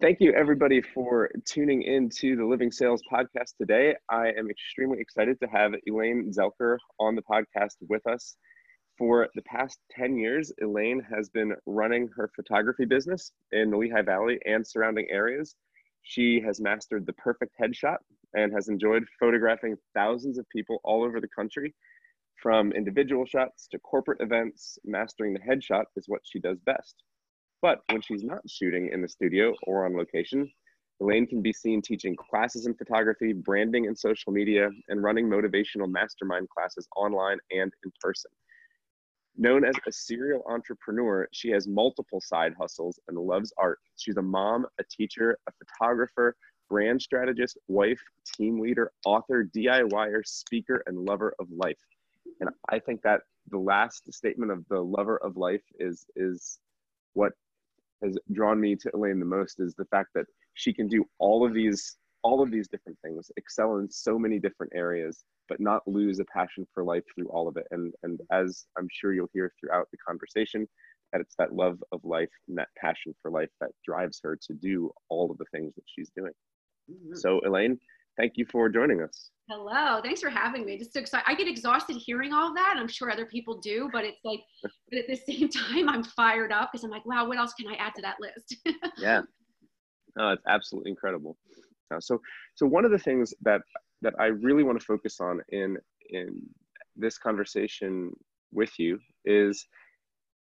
Thank you, everybody, for tuning in to the Living Sales podcast today. I am extremely excited to have Elaine Zelker on the podcast with us. For the past 10 years, Elaine has been running her photography business in the Lehigh Valley and surrounding areas. She has mastered the perfect headshot and has enjoyed photographing thousands of people all over the country. From individual shots to corporate events, mastering the headshot is what she does best. But when she's not shooting in the studio or on location, Elaine can be seen teaching classes in photography, branding and social media, and running motivational mastermind classes online and in person. Known as a serial entrepreneur, she has multiple side hustles and loves art. She's a mom, a teacher, a photographer, brand strategist, wife, team leader, author, DIYer, speaker, and lover of life. And I think that the last statement of the lover of life is is what has drawn me to Elaine the most is the fact that she can do all of these all of these different things, excel in so many different areas, but not lose a passion for life through all of it. And and as I'm sure you'll hear throughout the conversation, that it's that love of life and that passion for life that drives her to do all of the things that she's doing. Mm-hmm. So Elaine, thank you for joining us. Hello, thanks for having me. Just so excited. I get exhausted hearing all that. I'm sure other people do, but it's like, but at the same time, I'm fired up because I'm like, wow, what else can I add to that list? yeah, no, it's absolutely incredible. Uh, so, so one of the things that that I really want to focus on in in this conversation with you is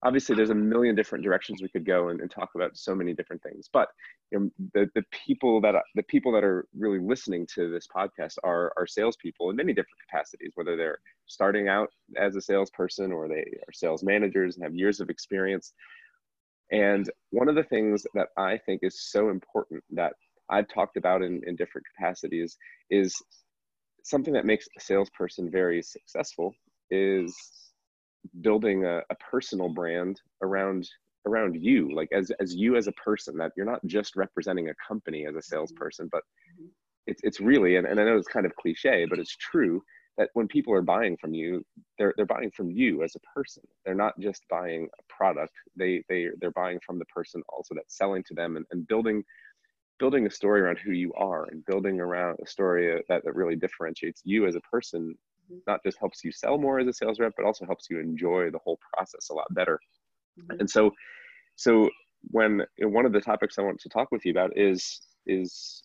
obviously there's a million different directions we could go and, and talk about so many different things but you know, the, the people that the people that are really listening to this podcast are are salespeople in many different capacities whether they're starting out as a salesperson or they are sales managers and have years of experience. And one of the things that i think is so important that i've talked about in, in different capacities is something that makes a salesperson very successful is building a, a personal brand around around you like as as you as a person that you're not just representing a company as a mm-hmm. salesperson but mm-hmm. it's it's really and, and i know it's kind of cliche but it's true that when people are buying from you they're they're buying from you as a person they're not just buying a product they they they're buying from the person also that's selling to them and, and building building a story around who you are and building around a story that, that really differentiates you as a person not just helps you sell more as a sales rep, but also helps you enjoy the whole process a lot better. Mm-hmm. And so, so when one of the topics I want to talk with you about is is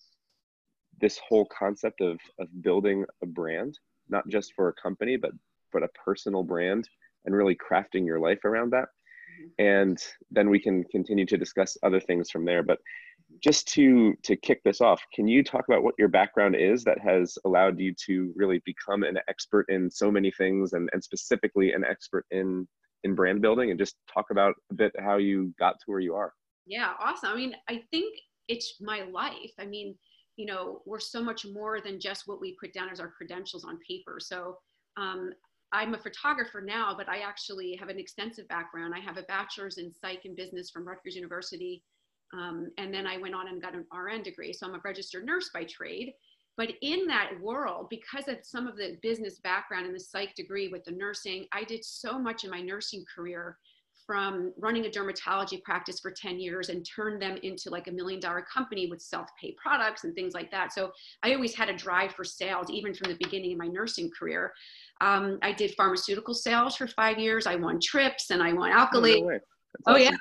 this whole concept of of building a brand, not just for a company, but but a personal brand, and really crafting your life around that. Mm-hmm. And then we can continue to discuss other things from there. But just to to kick this off can you talk about what your background is that has allowed you to really become an expert in so many things and, and specifically an expert in in brand building? And just talk about a bit how you got to where you are. Yeah awesome. I mean i think it's my life. I mean you know we're so much more than just what we put down as our credentials on paper. So um, i'm a photographer now but i actually have an extensive background. I have a bachelor's in psych and business from rutgers university um, and then I went on and got an RN degree. So I'm a registered nurse by trade. But in that world, because of some of the business background and the psych degree with the nursing, I did so much in my nursing career from running a dermatology practice for 10 years and turned them into like a million dollar company with self-pay products and things like that. So I always had a drive for sales, even from the beginning of my nursing career. Um, I did pharmaceutical sales for five years. I won trips and I won Accolade. Oh, awesome. yeah,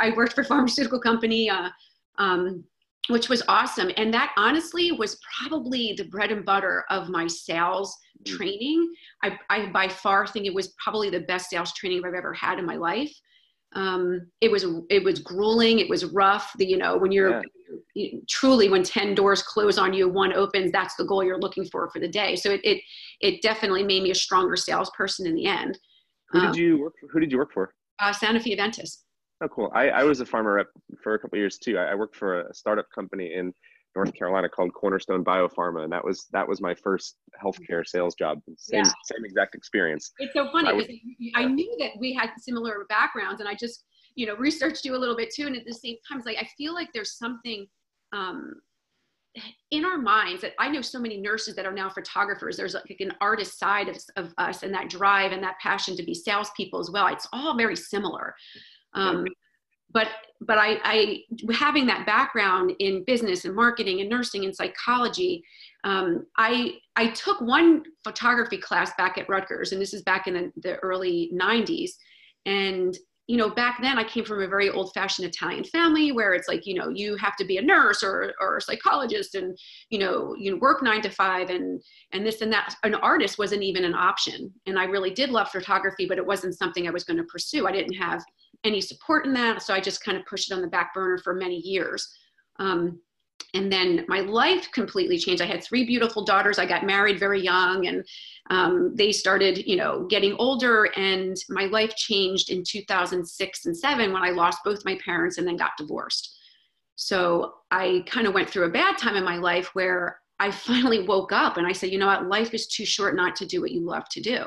I, I, worked for a pharmaceutical company, uh, um, which was awesome. And that honestly was probably the bread and butter of my sales mm-hmm. training. I, I by far think it was probably the best sales training I've ever had in my life. Um, it was it was grueling. It was rough. The, you know when you're yeah. you, truly when ten doors close on you, one opens. That's the goal you're looking for for the day. So it it, it definitely made me a stronger salesperson in the end. Who did um, you work? For? Who did you work for? uh, Sanofi-Aventis. Oh, cool. I, I was a pharma rep for a couple years too. I, I, worked for a startup company in North Carolina called Cornerstone Biopharma, and that was that was my first healthcare sales job. Same yeah. same exact experience. It's so funny. I, was, I knew that we had similar backgrounds, and I just you know researched you a little bit too. And at the same time, it's like I feel like there's something um, in our minds that I know so many nurses that are now photographers. There's like an artist side of, of us and that drive and that passion to be salespeople as well. It's all very similar. Um, but but I, I having that background in business and marketing and nursing and psychology um, I I took one photography class back at Rutgers, and this is back in the, the early '90s. And you know, back then I came from a very old-fashioned Italian family where it's like, you know, you have to be a nurse or, or a psychologist, and you know, you work nine to five, and and this and that. An artist wasn't even an option. And I really did love photography, but it wasn't something I was going to pursue. I didn't have any support in that, so I just kind of pushed it on the back burner for many years. Um, and then my life completely changed. I had three beautiful daughters. I got married very young, and um, they started, you know, getting older. And my life changed in 2006 and seven when I lost both my parents and then got divorced. So I kind of went through a bad time in my life where I finally woke up and I said, you know what, life is too short not to do what you love to do.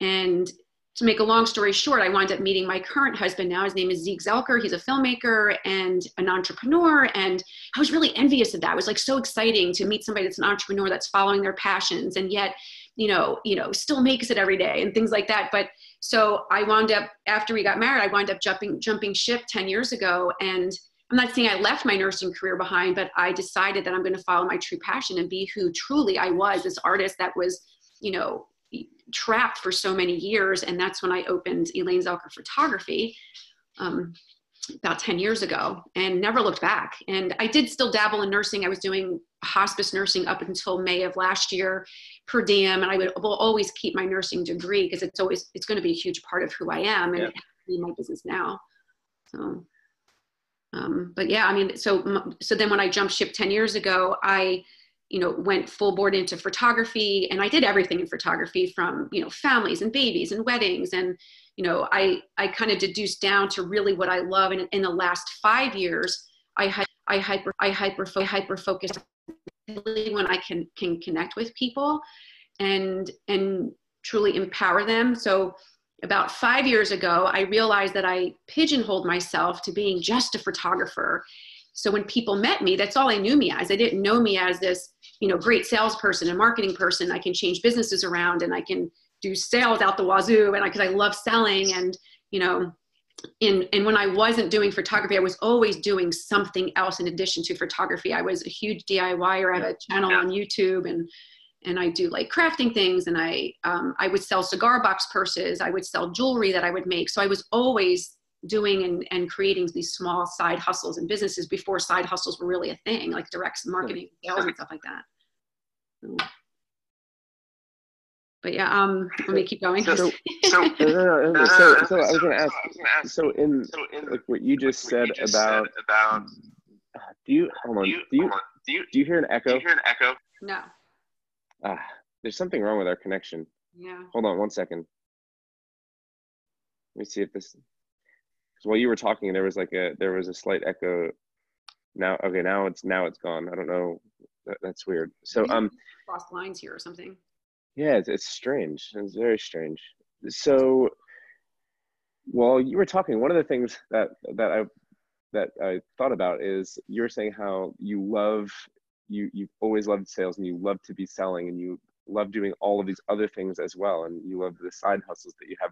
And to make a long story short, I wound up meeting my current husband now. His name is Zeke Zelker. He's a filmmaker and an entrepreneur. And I was really envious of that. It was like so exciting to meet somebody that's an entrepreneur that's following their passions and yet, you know, you know, still makes it every day and things like that. But so I wound up after we got married, I wound up jumping jumping ship 10 years ago. And I'm not saying I left my nursing career behind, but I decided that I'm going to follow my true passion and be who truly I was, this artist that was, you know, trapped for so many years. And that's when I opened Elaine Zelker Photography um, about 10 years ago and never looked back. And I did still dabble in nursing. I was doing hospice nursing up until May of last year per diem. And I would will always keep my nursing degree because it's always, it's going to be a huge part of who I am and yeah. my business now. So, um, but yeah, I mean, so, so then when I jumped ship 10 years ago, I, you know went full board into photography and i did everything in photography from you know families and babies and weddings. And you know i i kind of deduced down to really what i love. And in the last five years i had i hyper i hyper hyper focus really when i can can connect with people and and truly empower them. So about five years ago i realized that i pigeonholed myself to being just a photographer so when people met me that's all they knew me as. They didn't know me as this you know great salesperson and marketing person. I can change businesses around and i can do sales out the wazoo and I because I, I love selling and you know and and when i wasn't doing photography i was always doing something else in addition to photography. I was a huge diyer i have a channel on youtube and and i do like crafting things and i um, i would sell cigar box purses. I would sell jewelry that i would make. So i was always doing and, and creating these small side hustles and businesses before side hustles were really a thing, like direct marketing, sales, and stuff like that. So, but yeah, um, let me keep going. So, so, so, so, so I was going to ask. So, in like what you just said about about, do you hold on? Do you do you do you hear an echo? Do you hear an echo? No. Ah, there's something wrong with our connection. Yeah. Hold on one second. Let me see if this while you were talking, there was like a there was a slight echo. Now, okay, now it's now it's gone. I don't know. That, that's weird. So um, crossed lines here or something. Yeah, it's, it's strange. It's very strange. So while you were talking, one of the things that that I that I thought about is you were saying how you love you you've always loved sales and you love to be selling and you love doing all of these other things as well and you love the side hustles that you have.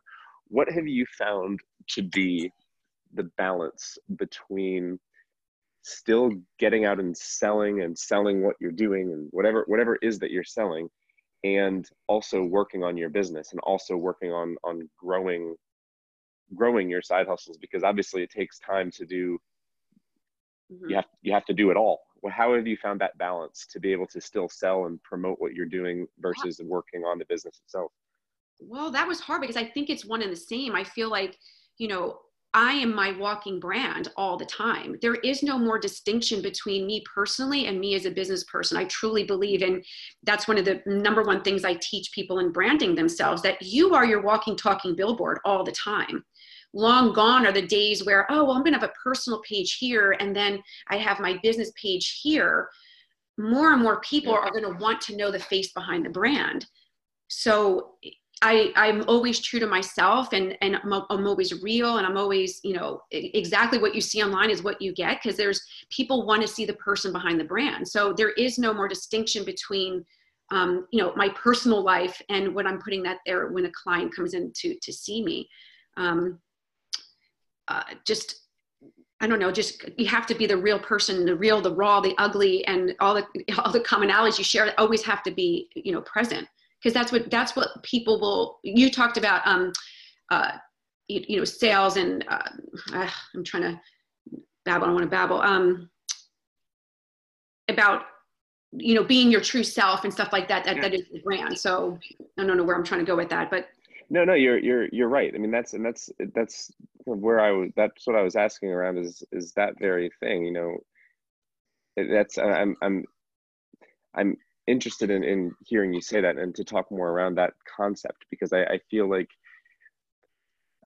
What have you found to be the balance between still getting out and selling and selling what you're doing and whatever whatever is that you're selling and also working on your business and also working on on growing growing your side hustles because obviously it takes time to do mm-hmm. you have you have to do it all. Well, how have you found that balance to be able to still sell and promote what you're doing versus working on the business itself? Well that was hard because i think it's one and the same. I feel like you know I am my walking brand all the time. There is no more distinction between me personally and me as a business person. I truly believe, and that's one of the number one things I teach people in branding themselves that you are your walking, talking billboard all the time. Long gone are the days where, oh, well, I'm going to have a personal page here and then I have my business page here. More and more people are going to want to know the face behind the brand. So I, I'm always true to myself and, and I'm, I'm, always real and I'm always, you know, exactly what you see online is what you get because there's people want to see the person behind the brand. So there is no more distinction between, um, you know, my personal life and what I'm putting that there when a client comes in to, to see me. Um, uh, just I don't know, just you have to be the real person, the real, the raw, the ugly, and all the all the commonalities you share always have to be, you know, present because that's what that's what people will. You talked about, um, uh, you, you know, sales and uh, uh, I'm trying to babble. I don't want to babble. Um, about you know being your true self and stuff like that. That yeah. that is the brand. So I don't know where I'm trying to go with that, but no, no, you're you're you're right. I mean, that's and that's that's where I was. That's what I was asking around. Is is that very thing? You know, that's I'm I'm I'm interested in in hearing you say that and to talk more around that concept because I, I feel like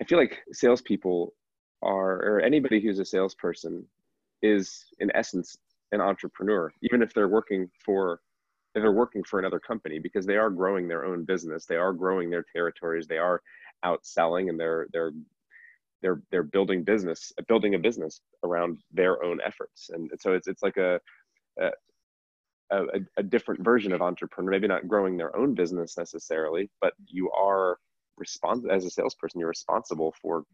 I feel like salespeople are or anybody who's a salesperson is in essence an entrepreneur, even if they're working for if they're working for another company because they are growing their own business they are growing their territories they are outselling and they're they're they're they're building business building a business around their own efforts. And so it's it's like a a, a, a different version of entrepreneur maybe not growing their own business necessarily but you are responsible as a salesperson you're responsible for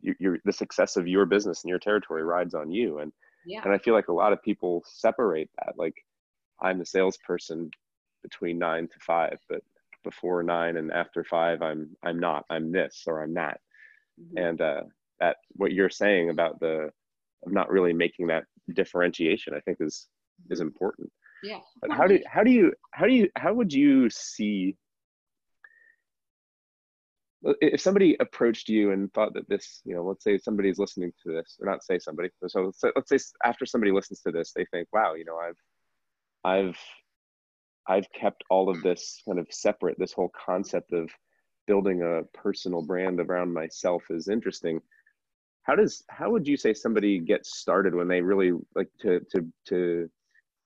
your, your the success of your business and your territory rides on you and yeah. and i feel like a lot of people separate that like I'm the salesperson between nine to five, but before nine and after five, I'm I'm not. I'm this or I'm that. Mm-hmm. And uh, that what you're saying about the of not really making that differentiation, I think is is important. Yeah. But how do how do you how do you how would you see if somebody approached you and thought that this, you know, let's say somebody's listening to this, or not say somebody, so let's say, let's say after somebody listens to this, they think, wow, you know, I've I've I've kept all of this kind of separate. This whole concept of building a personal brand around myself is interesting. How does how would you say somebody gets started when they really like to to to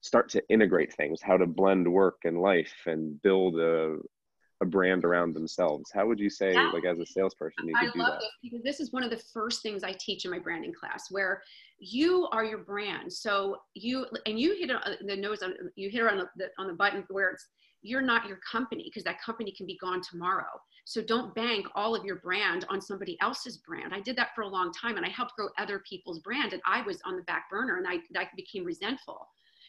start to integrate things, how to blend work and life and build a a brand around themselves. How would you say yeah. like as a salesperson you I love that? this because this is one of the first things i teach in my branding class where you are your brand. So you and you hit on the nose on you hit on the on the button where it's you're not your company because that company can be gone tomorrow. So don't bank all of your brand on somebody else's brand. I did that for a long time and i helped grow other people's brand and i was on the back burner and i, I became resentful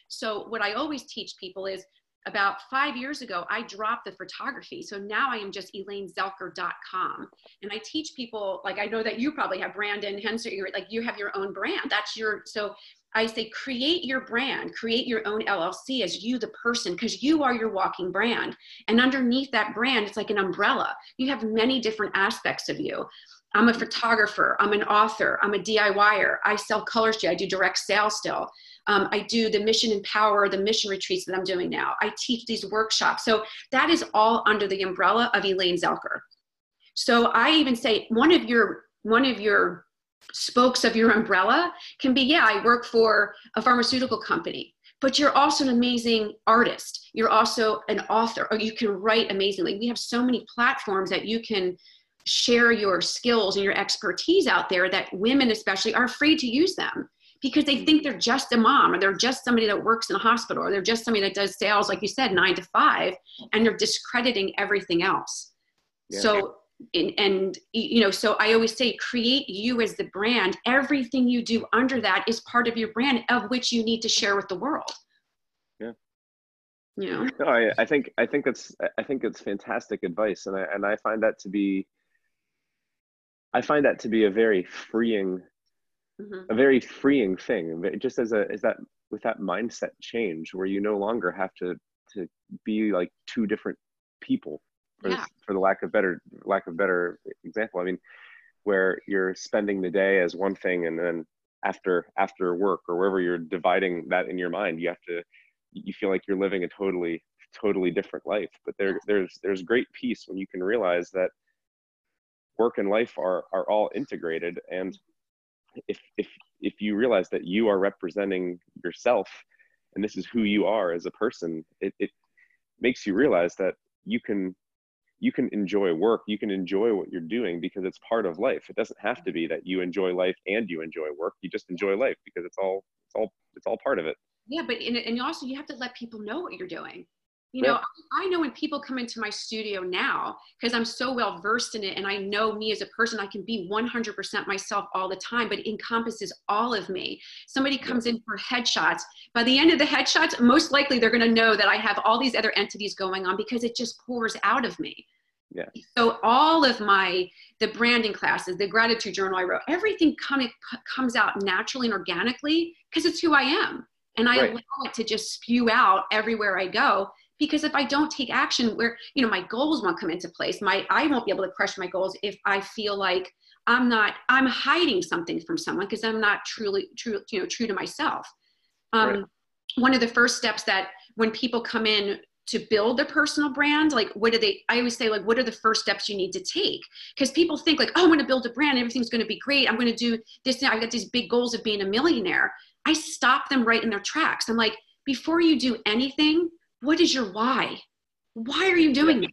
so what i always teach people is about five years ago, I dropped the photography. So now I am just elainezelker.com. And I teach people, like I know that you probably have Brandon Hensinger, you're like you have your own brand. That's your, so I say create your brand, create your own LLC as you, the person, because you are your walking brand. And underneath that brand, it's like an umbrella. You have many different aspects of you. I'm a photographer, I'm an author, I'm a DIYer, I sell colors to you, I do direct sales still. Um, I do the mission empower, the mission retreats that I'm doing now. I teach these workshops. So that is all under the umbrella of Elaine Zelker. So I even say one of your one of your spokes of your umbrella can be, yeah, I work for a pharmaceutical company, but you're also an amazing artist. You're also an author, or you can write amazingly. We have so many platforms that you can share your skills and your expertise out there that women especially are afraid to use them because they think they're just a mom or they're just somebody that works in a hospital or they're just somebody that does sales like you said 9 to 5 and they're discrediting everything else. Yeah. so and, and, you know so i always say create you as the brand. Everything you do under that is part of your brand of which you need to share with the world. Yeah. You know? No, I, I think i think that's i think it's fantastic advice and i and i find that to be i find that to be a very freeing mm-hmm. a very freeing thing just as a is that with that mindset change where you no longer have to to be like two different people for, yeah. for the lack of better lack of better example i mean where you're spending the day as one thing and then after after work or wherever you're dividing that in your mind you have to you feel like you're living a totally totally different life but there there's there's great peace when you can realize that work and life are are all integrated and if if if you realize that you are representing yourself and this is who you are as a person it, it makes you realize that you can you can enjoy work you can enjoy what you're doing because it's part of life. It doesn't have to be that you enjoy life and you enjoy work. You just enjoy life because it's all it's all it's all part of it. Yeah but and, and also you have to let people know what you're doing you know, I know when people come into my studio now, because I'm so well versed in it and I know me as a person, I can be 100% myself all the time, but it encompasses all of me. Somebody comes in for headshots. By the end of the headshots, most likely they're going to know that I have all these other entities going on because it just pours out of me. Yeah. So all of my the branding classes, the gratitude journal I wrote, everything coming comes out naturally and organically because it's who I am, and I right. allow it to just spew out everywhere I go because if i don't take action where you know my goals won't come into place my i won't be able to crush my goals if i feel like i'm not i'm hiding something from someone because i'm not truly true you know true to myself. Um, right. one of the first steps that when people come in to build a personal brand like what do they i always say like what are the first steps you need to take? Because people think like oh i'm going to build a brand. Everything's going to be great. I'm going to do this i've got these big goals of being a millionaire. I stop them right in their tracks. I'm like before you do anything what is your why? Why are you doing it?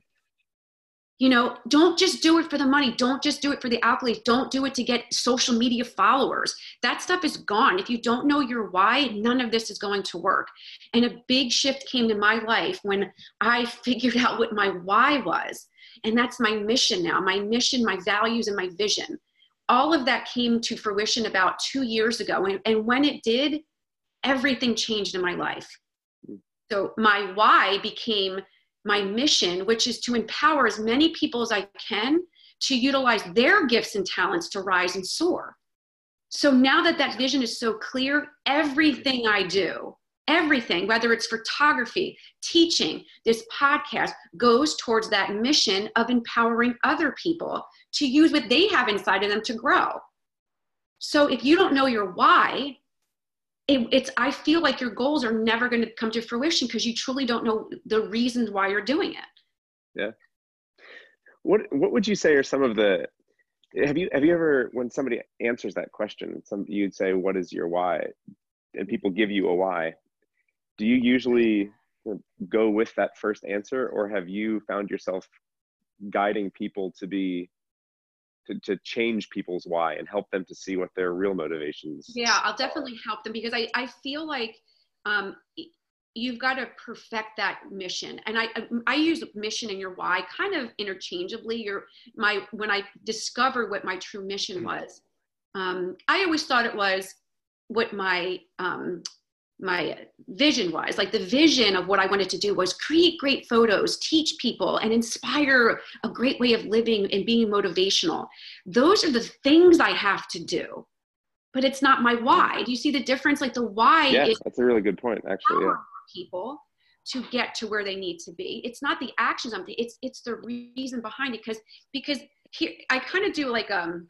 You know, don't just do it for the money. Don't just do it for the accolades. Don't do it to get social media followers. That stuff is gone. If you don't know your why, none of this is going to work. And a big shift came in my life when I figured out what my why was. And that's my mission now my mission, my values, and my vision. All of that came to fruition about two years ago. And, and when it did, everything changed in my life. So my why became my mission, which is to empower as many people as I can to utilize their gifts and talents to rise and soar. So now that that vision is so clear, everything I do, everything, whether it's photography, teaching, this podcast goes towards that mission of empowering other people to use what they have inside of them to grow. So if you don't know your why, it, it's i feel like your goals are never going to come to fruition because you truly don't know the reasons why you're doing it. Yeah. What what would you say are some of the have you have you ever when somebody answers that question some you'd say what is your why? And people give you a why. Do you usually go with that first answer or have you found yourself guiding people to be to, to change people's why and help them to see what their real motivations yeah i'll definitely help them because i, I feel like um, you've got to perfect that mission. And I, I use mission and your why kind of interchangeably. Your my when i discovered what my true mission mm. was um, i always thought it was what my um, my vision was like the vision of what i wanted to do was create great photos teach people and inspire a great way of living and being motivational. Those are the things i have to do but it's not my why. Do you see the difference? Like the why yes, is that's a really good point actually yeah. people to get to where they need to be. It's not the actions i'm it's it's the reason behind it because because here i kind of do like um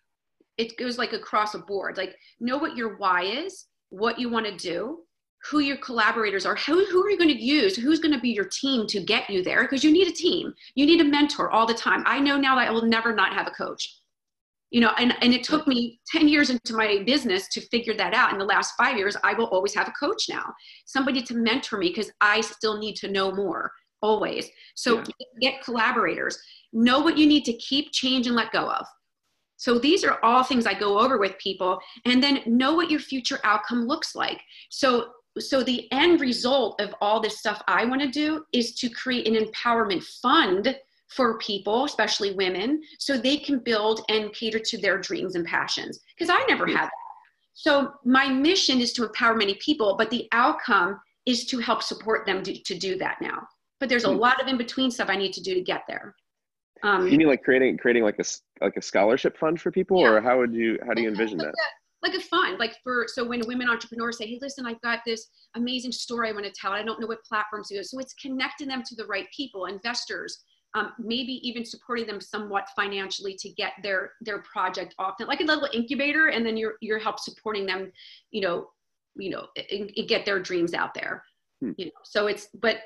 it goes like across a board. Like know what your why is what you want to do who your collaborators are who, who are you going to use who's going to be your team to get you there? Because you need a team. You need a mentor all the time. I know now that i will never not have a coach. You know and, and it took me 10 years into my business to figure that out. In the last five years i will always have a coach now somebody to mentor me because i still need to know more always. So yeah. get collaborators. Know what you need to keep change and let go of. So these are all things i go over with people and then know what your future outcome looks like. So so the end result of all this stuff I want to do is to create an empowerment fund for people, especially women, so they can build and cater to their dreams and passions. Because I never had that. So my mission is to empower many people, but the outcome is to help support them to, to do that now. But there's a hmm. lot of in between stuff I need to do to get there. Um, you mean like creating creating like a like a scholarship fund for people, yeah. or how would you how do you envision that? Like a fund like for so when women entrepreneurs say hey listen i've got this amazing story i want to tell. I don't know what platforms to go. So it's connecting them to the right people investors um, maybe even supporting them somewhat financially to get their their project off. Like a little incubator and then you're you're help supporting them you know you know and, and get their dreams out there. Hmm. you know so it's but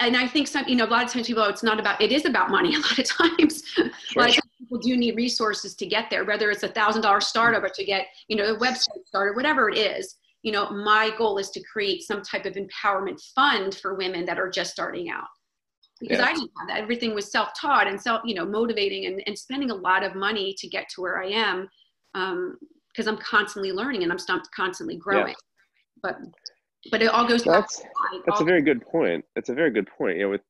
and I think some, you know, a lot of times people, oh, it's not about, it is about money a lot of times. Sure. a lot of people do need resources to get there, whether it's a thousand dollar startup or to get, you know, the website started, whatever it is. You know, my goal is to create some type of empowerment fund for women that are just starting out. Because yeah. I didn't have that. Everything was self-taught and self, you know, motivating and, and spending a lot of money to get to where I am. Um, because I'm constantly learning and I'm constantly growing. Yeah. But but it all goes that's that's a very good point that's a very good point you know with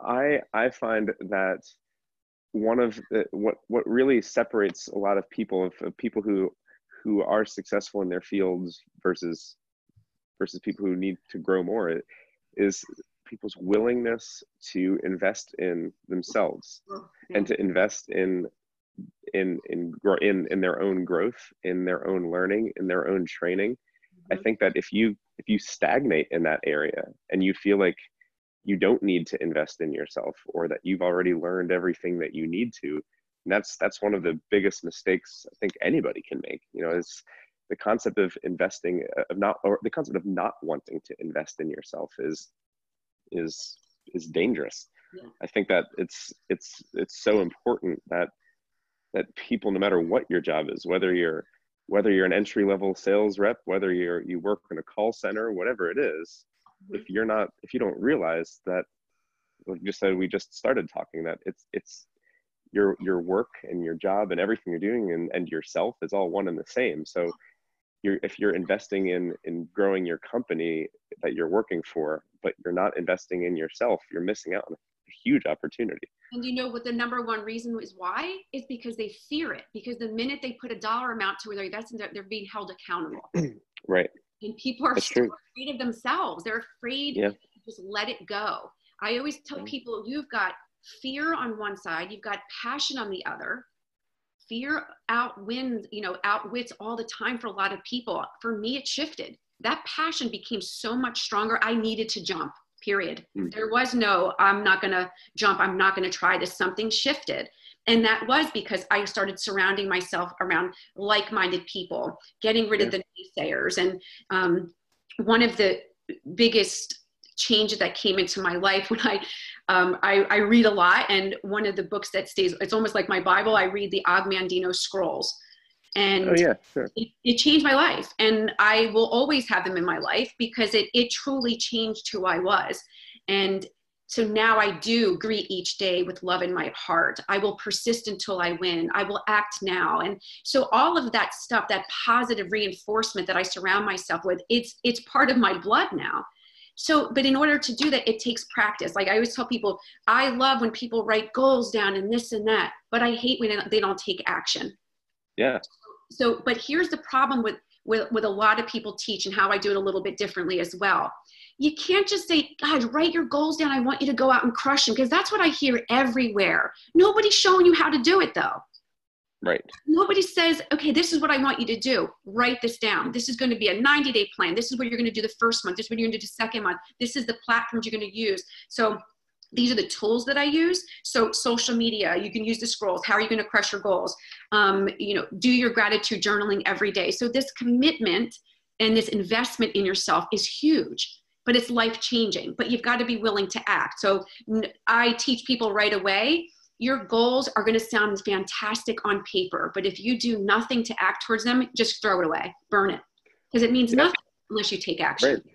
i i find that one of the, what what really separates a lot of people of, of people who who are successful in their fields versus versus people who need to grow more is people's willingness to invest in themselves yeah. and to invest in in in in in their own growth in their own learning in their own training mm-hmm. i think that if you if you stagnate in that area and you feel like you don't need to invest in yourself or that you've already learned everything that you need to and that's that's one of the biggest mistakes i think anybody can make you know is the concept of investing uh, of not or the concept of not wanting to invest in yourself is is is dangerous yeah. i think that it's it's it's so important that that people no matter what your job is whether you're whether you're an entry level sales rep whether you're you work in a call center whatever it is, mm-hmm. if you're not if you don't realize that like just said we just started talking that it's it's your your work and your job and everything you're doing and, and yourself is all one and the same so you're if you're investing in in growing your company that you're working for but you're not investing in yourself you're missing out on a huge opportunity. And you know what the number one reason is why? Is because they fear it. Because the minute they put a dollar amount to where they're investing they're being held accountable. Right. And people are afraid of themselves. They're afraid yeah. to just let it go. I always tell yeah. people you've got fear on one side you've got passion on the other. Fear outwins you know outwits all the time for a lot of people. For me it shifted. That passion became so much stronger. I needed to jump period mm. there was no i'm not going to jump i'm not going to try this something shifted and that was because i started surrounding myself around like-minded people getting rid yeah. of the naysayers and um, one of the biggest changes that came into my life when I, um, I, I read a lot and one of the books that stays it's almost like my bible i read the og mandino scrolls and oh, yeah, sure. it, it, changed my life and i will always have them in my life because it, it truly changed who i was and so now i do greet each day with love in my heart i will persist until i win i will act now and so all of that stuff that positive reinforcement that i surround myself with it's it's part of my blood now so, but in order to do that, it takes practice. Like I always tell people, I love when people write goals down and this and that, but I hate when they don't take action. Yeah. So, but here's the problem with, with, with a lot of people teach and how I do it a little bit differently as well. You can't just say, God, write your goals down. I want you to go out and crush them because that's what I hear everywhere. Nobody's showing you how to do it though. Right. Nobody says, okay, this is what I want you to do. Write this down. This is going to be a 90 day plan. This is what you're going to do the first month. This is what you're going to do the second month. This is the platforms you're going to use. So these are the tools that I use. So social media, you can use the scrolls. How are you going to crush your goals? Um, you know, do your gratitude journaling every day. So this commitment and this investment in yourself is huge but it's life changing but you've got to be willing to act so i teach people right away your goals are going to sound fantastic on paper, but if you do nothing to act towards them, just throw it away, burn it, because it means yeah. nothing unless you take action. Right.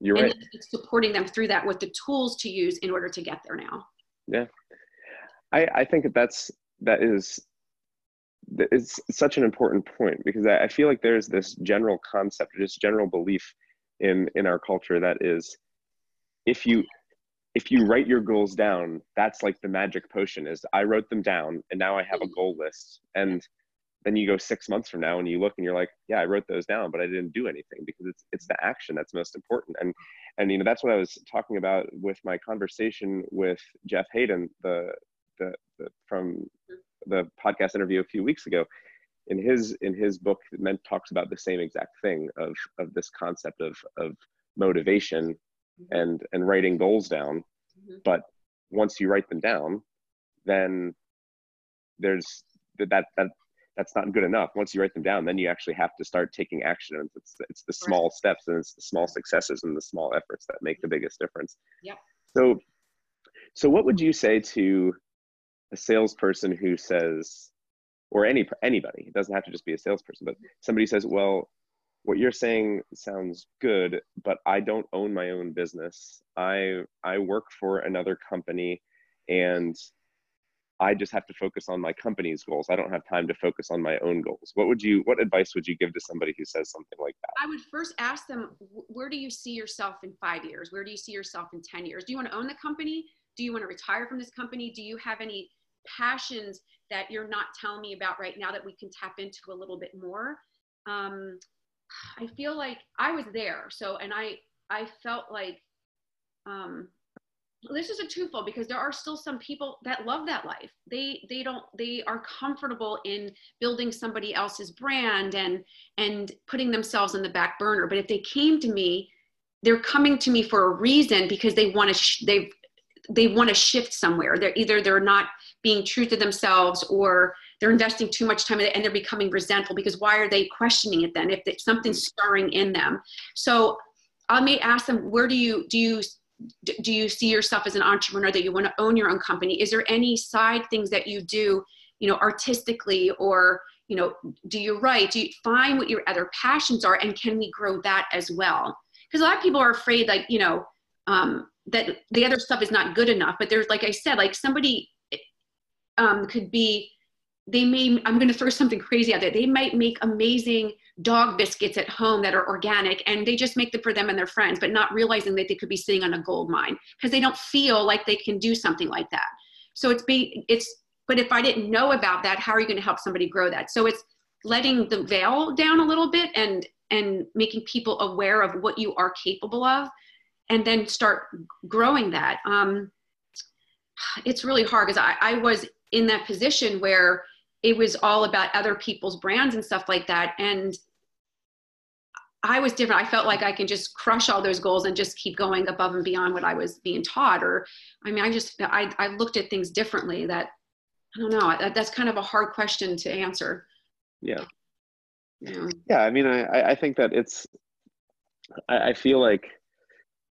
You're and right. Supporting them through that with the tools to use in order to get there now. Yeah, I, I think that that's that is it's such an important point because I, I feel like there's this general concept, this general belief in in our culture that is if you if you write your goals down, that's like the magic potion is I wrote them down and now I have a goal list. And then you go six months from now and you look and you're like, yeah, I wrote those down, but I didn't do anything because it's it's the action that's most important. And and you know that's what I was talking about with my conversation with Jeff Haden, the the, the from the podcast interview a few weeks ago. In his in his book, meant talks about the same exact thing of of this concept of of motivation mm-hmm. and and writing goals down mm-hmm. but once you write them down then there's that that that's not good enough. Once you write them down then you actually have to start taking action. And it's it's the small right. steps and it's the small successes and the small efforts that make the biggest difference. Yeah so so what would you say to a salesperson who says or any anybody it doesn't have to just be a salesperson but mm-hmm. somebody says well what you're saying sounds good, but I don't own my own business. I I work for another company and I just have to focus on my company's goals. I don't have time to focus on my own goals. What would you what advice would you give to somebody who says something like that? I would first ask them where do you see yourself in 5 years? Where do you see yourself in 10 years? Do you want to own the company? Do you want to retire from this company? Do you have any passions that you're not telling me about right now that we can tap into a little bit more? Um, I feel like I was there. So, and I, I felt like um, this is a twofold because there are still some people that love that life. They they don't they are comfortable in building somebody else's brand and and putting themselves in the back burner. But if they came to me they're coming to me for a reason because they want to sh- they they want to shift somewhere. They're either they're not being true to themselves or they're investing too much time in it and they're becoming resentful because why are they questioning it then if something's stirring in them? So i may ask them where do you do you do you see yourself as an entrepreneur that you want to own your own company? Is there any side things that you do you know artistically or you know do you write do you find what your other passions are and can we grow that as well? Because a lot of people are afraid like you know um, that the other stuff is not good enough but there's like i said like somebody um, could be they may i'm going to throw something crazy out there. They might make amazing dog biscuits at home that are organic and they just make them for them and their friends but not realizing that they could be sitting on a gold mine because they don't feel like they can do something like that. So it's be it's but if i didn't know about that how are you going to help somebody grow that? So it's letting the veil down a little bit and and making people aware of what you are capable of and then start growing that. Um it's really hard because I, I was in that position where it was all about other people's brands and stuff like that and I was different. I felt like I can just crush all those goals and just keep going above and beyond what I was being taught. Or, I mean, I just, I, I looked at things differently that, I don't know, that, that's kind of a hard question to answer. Yeah. Yeah. Yeah. I mean, I, I think that it's, I, I feel like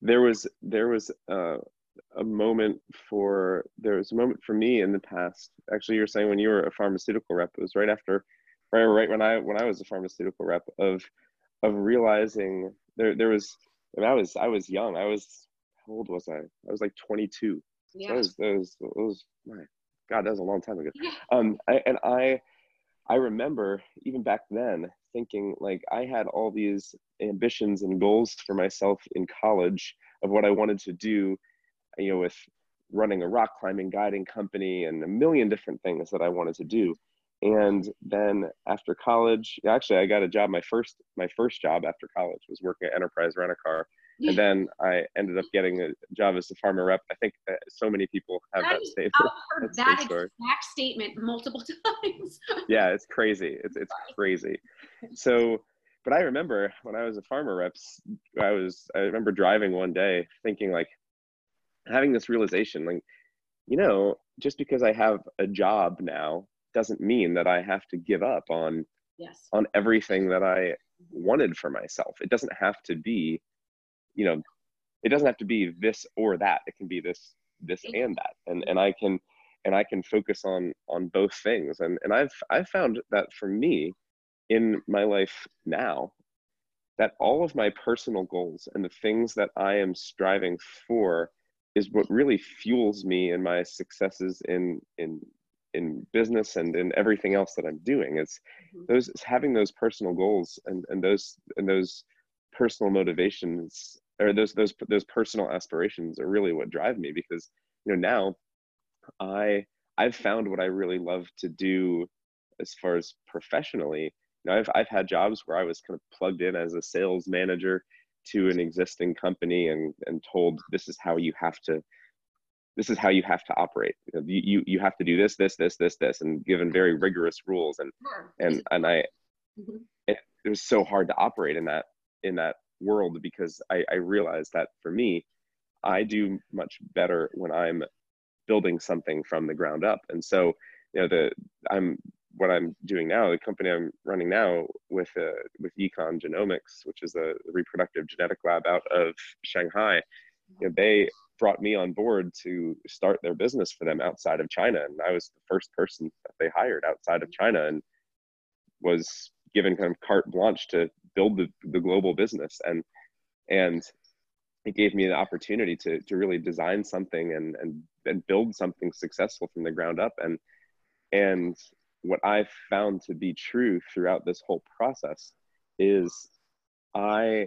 there was, there was uh, a moment for, there was a moment for me in the past, actually, you're saying when you were a pharmaceutical rep, it was right after, right, right when I, when I was a pharmaceutical rep of, of realizing there there was I, was I was young. I was how old was I? I was like 22. Yeah. That was that was, that was my God. That was a long time ago. Yeah. Um, I, and I I remember even back then thinking like I had all these ambitions and goals for myself in college of what I wanted to do, you know, with running a rock climbing guiding company and a million different things that I wanted to do. And then after college actually i got a job my first my first job after college was working at enterprise rent a car. And then i ended up getting a job as a pharma rep. I think so many people have that, that statement i've heard that exact statement multiple times. Yeah it's crazy. It's, it's crazy. So but i remember when i was a pharma rep i was i remember driving one day thinking like having this realization like you know just because i have a job now doesn't mean that I have to give up on yes. on everything that I wanted for myself. It doesn't have to be, you know, it doesn't have to be this or that. It can be this, this and that. And and I can and I can focus on on both things. And and I've I've found that for me in my life now, that all of my personal goals and the things that I am striving for is what really fuels me and my successes in in in business and in everything else that I'm doing. It's mm-hmm. those having those personal goals and, and those and those personal motivations or those those those personal aspirations are really what drive me because you know now I I've found what I really love to do as far as professionally. You know, I've I've had jobs where I was kind of plugged in as a sales manager to an existing company and and told this is how you have to this is how you have to operate. You, you, you have to do this, this, this, this, this, and given very rigorous rules. And, sure. and, and I, mm-hmm. it, it, was so hard to operate in that, in that world because I, I realized that for me, I do much better when I'm building something from the ground up. And so, you know, the, I'm, what I'm doing now, the company I'm running now with, uh, with Yikon Genomics, which is a reproductive genetic lab out of Shanghai, you know, they brought me on board to start their business for them outside of China. And I was the first person that they hired outside of China and was given kind of carte blanche to build the, the global business. And, and it gave me the opportunity to, to really design something and, and and build something successful from the ground up and and what i've found to be true throughout this whole process is i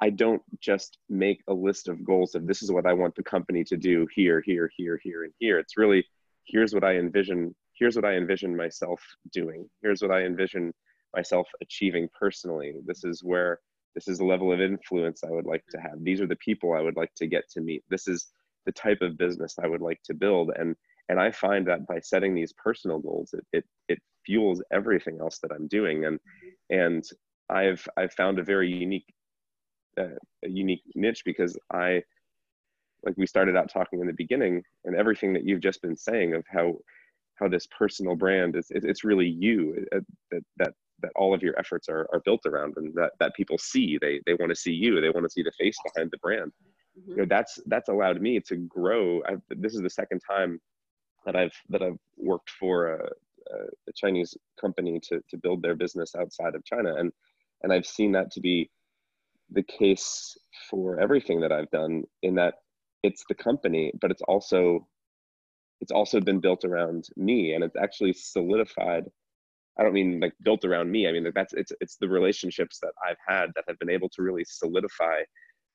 i don't just make a list of goals of this is what i want the company to do here here here here and here. It's really here's what i envision here's what i envision myself doing. Here's what i envision myself achieving personally. This is where this is the level of influence i would like to have. These are the people i would like to get to meet. This is the type of business i would like to build. And and i find that by setting these personal goals it it, it fuels everything else that i'm doing. And and i've i've found a very unique uh, a unique niche because i like we started out talking in the beginning and everything that you've just been saying of how how this personal brand is it, it's really you uh, that that that all of your efforts are, are built around and that, that people see. They they want to see you. They want to see the face behind the brand. Mm-hmm. you know that's that's allowed me to grow. I've, this is the second time that i've that i've worked for a, a chinese company to to build their business outside of china and and i've seen that to be the case for everything that i've done in that it's the company but it's also it's also been built around me and it's actually solidified I don't mean like built around me. I mean that's it's it's the relationships that I've had that have been able to really solidify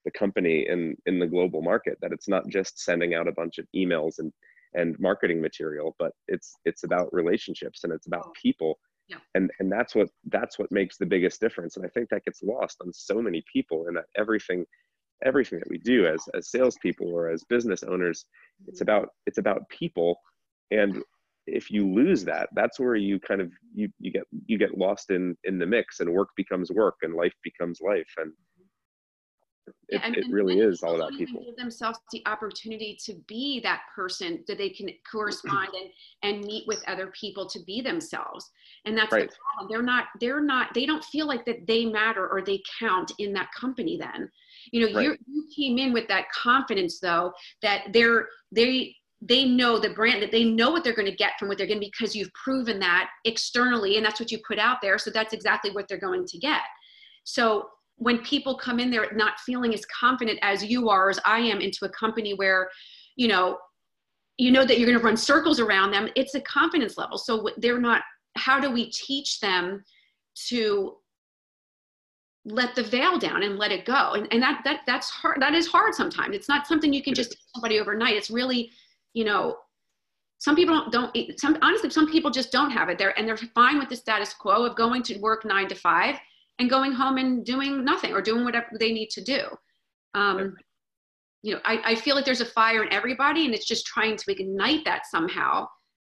the company in in the global market. That it's not just sending out a bunch of emails and and marketing material, but it's it's about relationships and it's about people. Yeah. And and that's what that's what makes the biggest difference. And I think that gets lost on so many people. And that everything everything that we do as as salespeople or as business owners, it's mm-hmm. about it's about people and if you lose that that's where you kind of you, you get you get lost in in the mix and work becomes work and life becomes life and it, yeah, it really is all about people. give themselves the opportunity to be that person that they can correspond and and meet with other people to be themselves. And that's right. the problem. They're not they're not they don't feel like that they matter or they count in that company then. You know right. you you came in with that confidence though that they're they they know the brand that they know what they're going to get from what they're getting because you've proven that externally and that's what you put out there. So that's exactly what they're going to get. So when people come in there not feeling as confident as you are as i am into a company where you know you know that you're going to run circles around them it's a confidence level. So they're not how do we teach them to let the veil down and let it go? And, and that that that's hard that is hard sometimes. It's not something you can just teach somebody overnight. It's really you know, some people don't, don't some, honestly, some people just don't have it. There and they're fine with the status quo of going to work nine to five and going home and doing nothing or doing whatever they need to do. Um, you know, I, I feel like there's a fire in everybody and it's just trying to ignite that somehow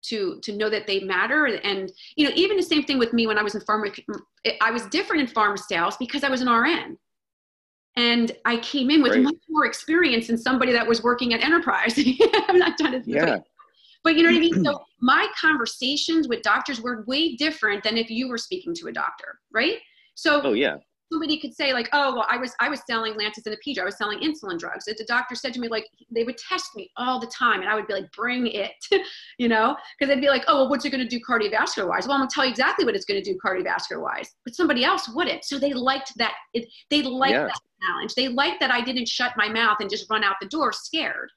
to to know that they matter and you know even the same thing with me when i was in pharma i was different in pharma sales because i was an rn and I came in with Great. much more experience than somebody that was working at enterprise. I've not done it. Yeah. But you know what I mean? So my conversations with doctors were way different than if you were speaking to a doctor, right? So oh yeah somebody could say like, oh, well, I was I was selling Lantus and Apidra. I was selling insulin drugs. The doctor said to me like they would test me all the time, and I would be like, bring it, you know, because they'd be like, oh, well, what's it going to do cardiovascular wise? Well, I'm going to tell you exactly what it's going to do cardiovascular wise, but somebody else wouldn't. So they liked that. It, they liked yeah. that challenge. They liked that I didn't shut my mouth and just run out the door scared.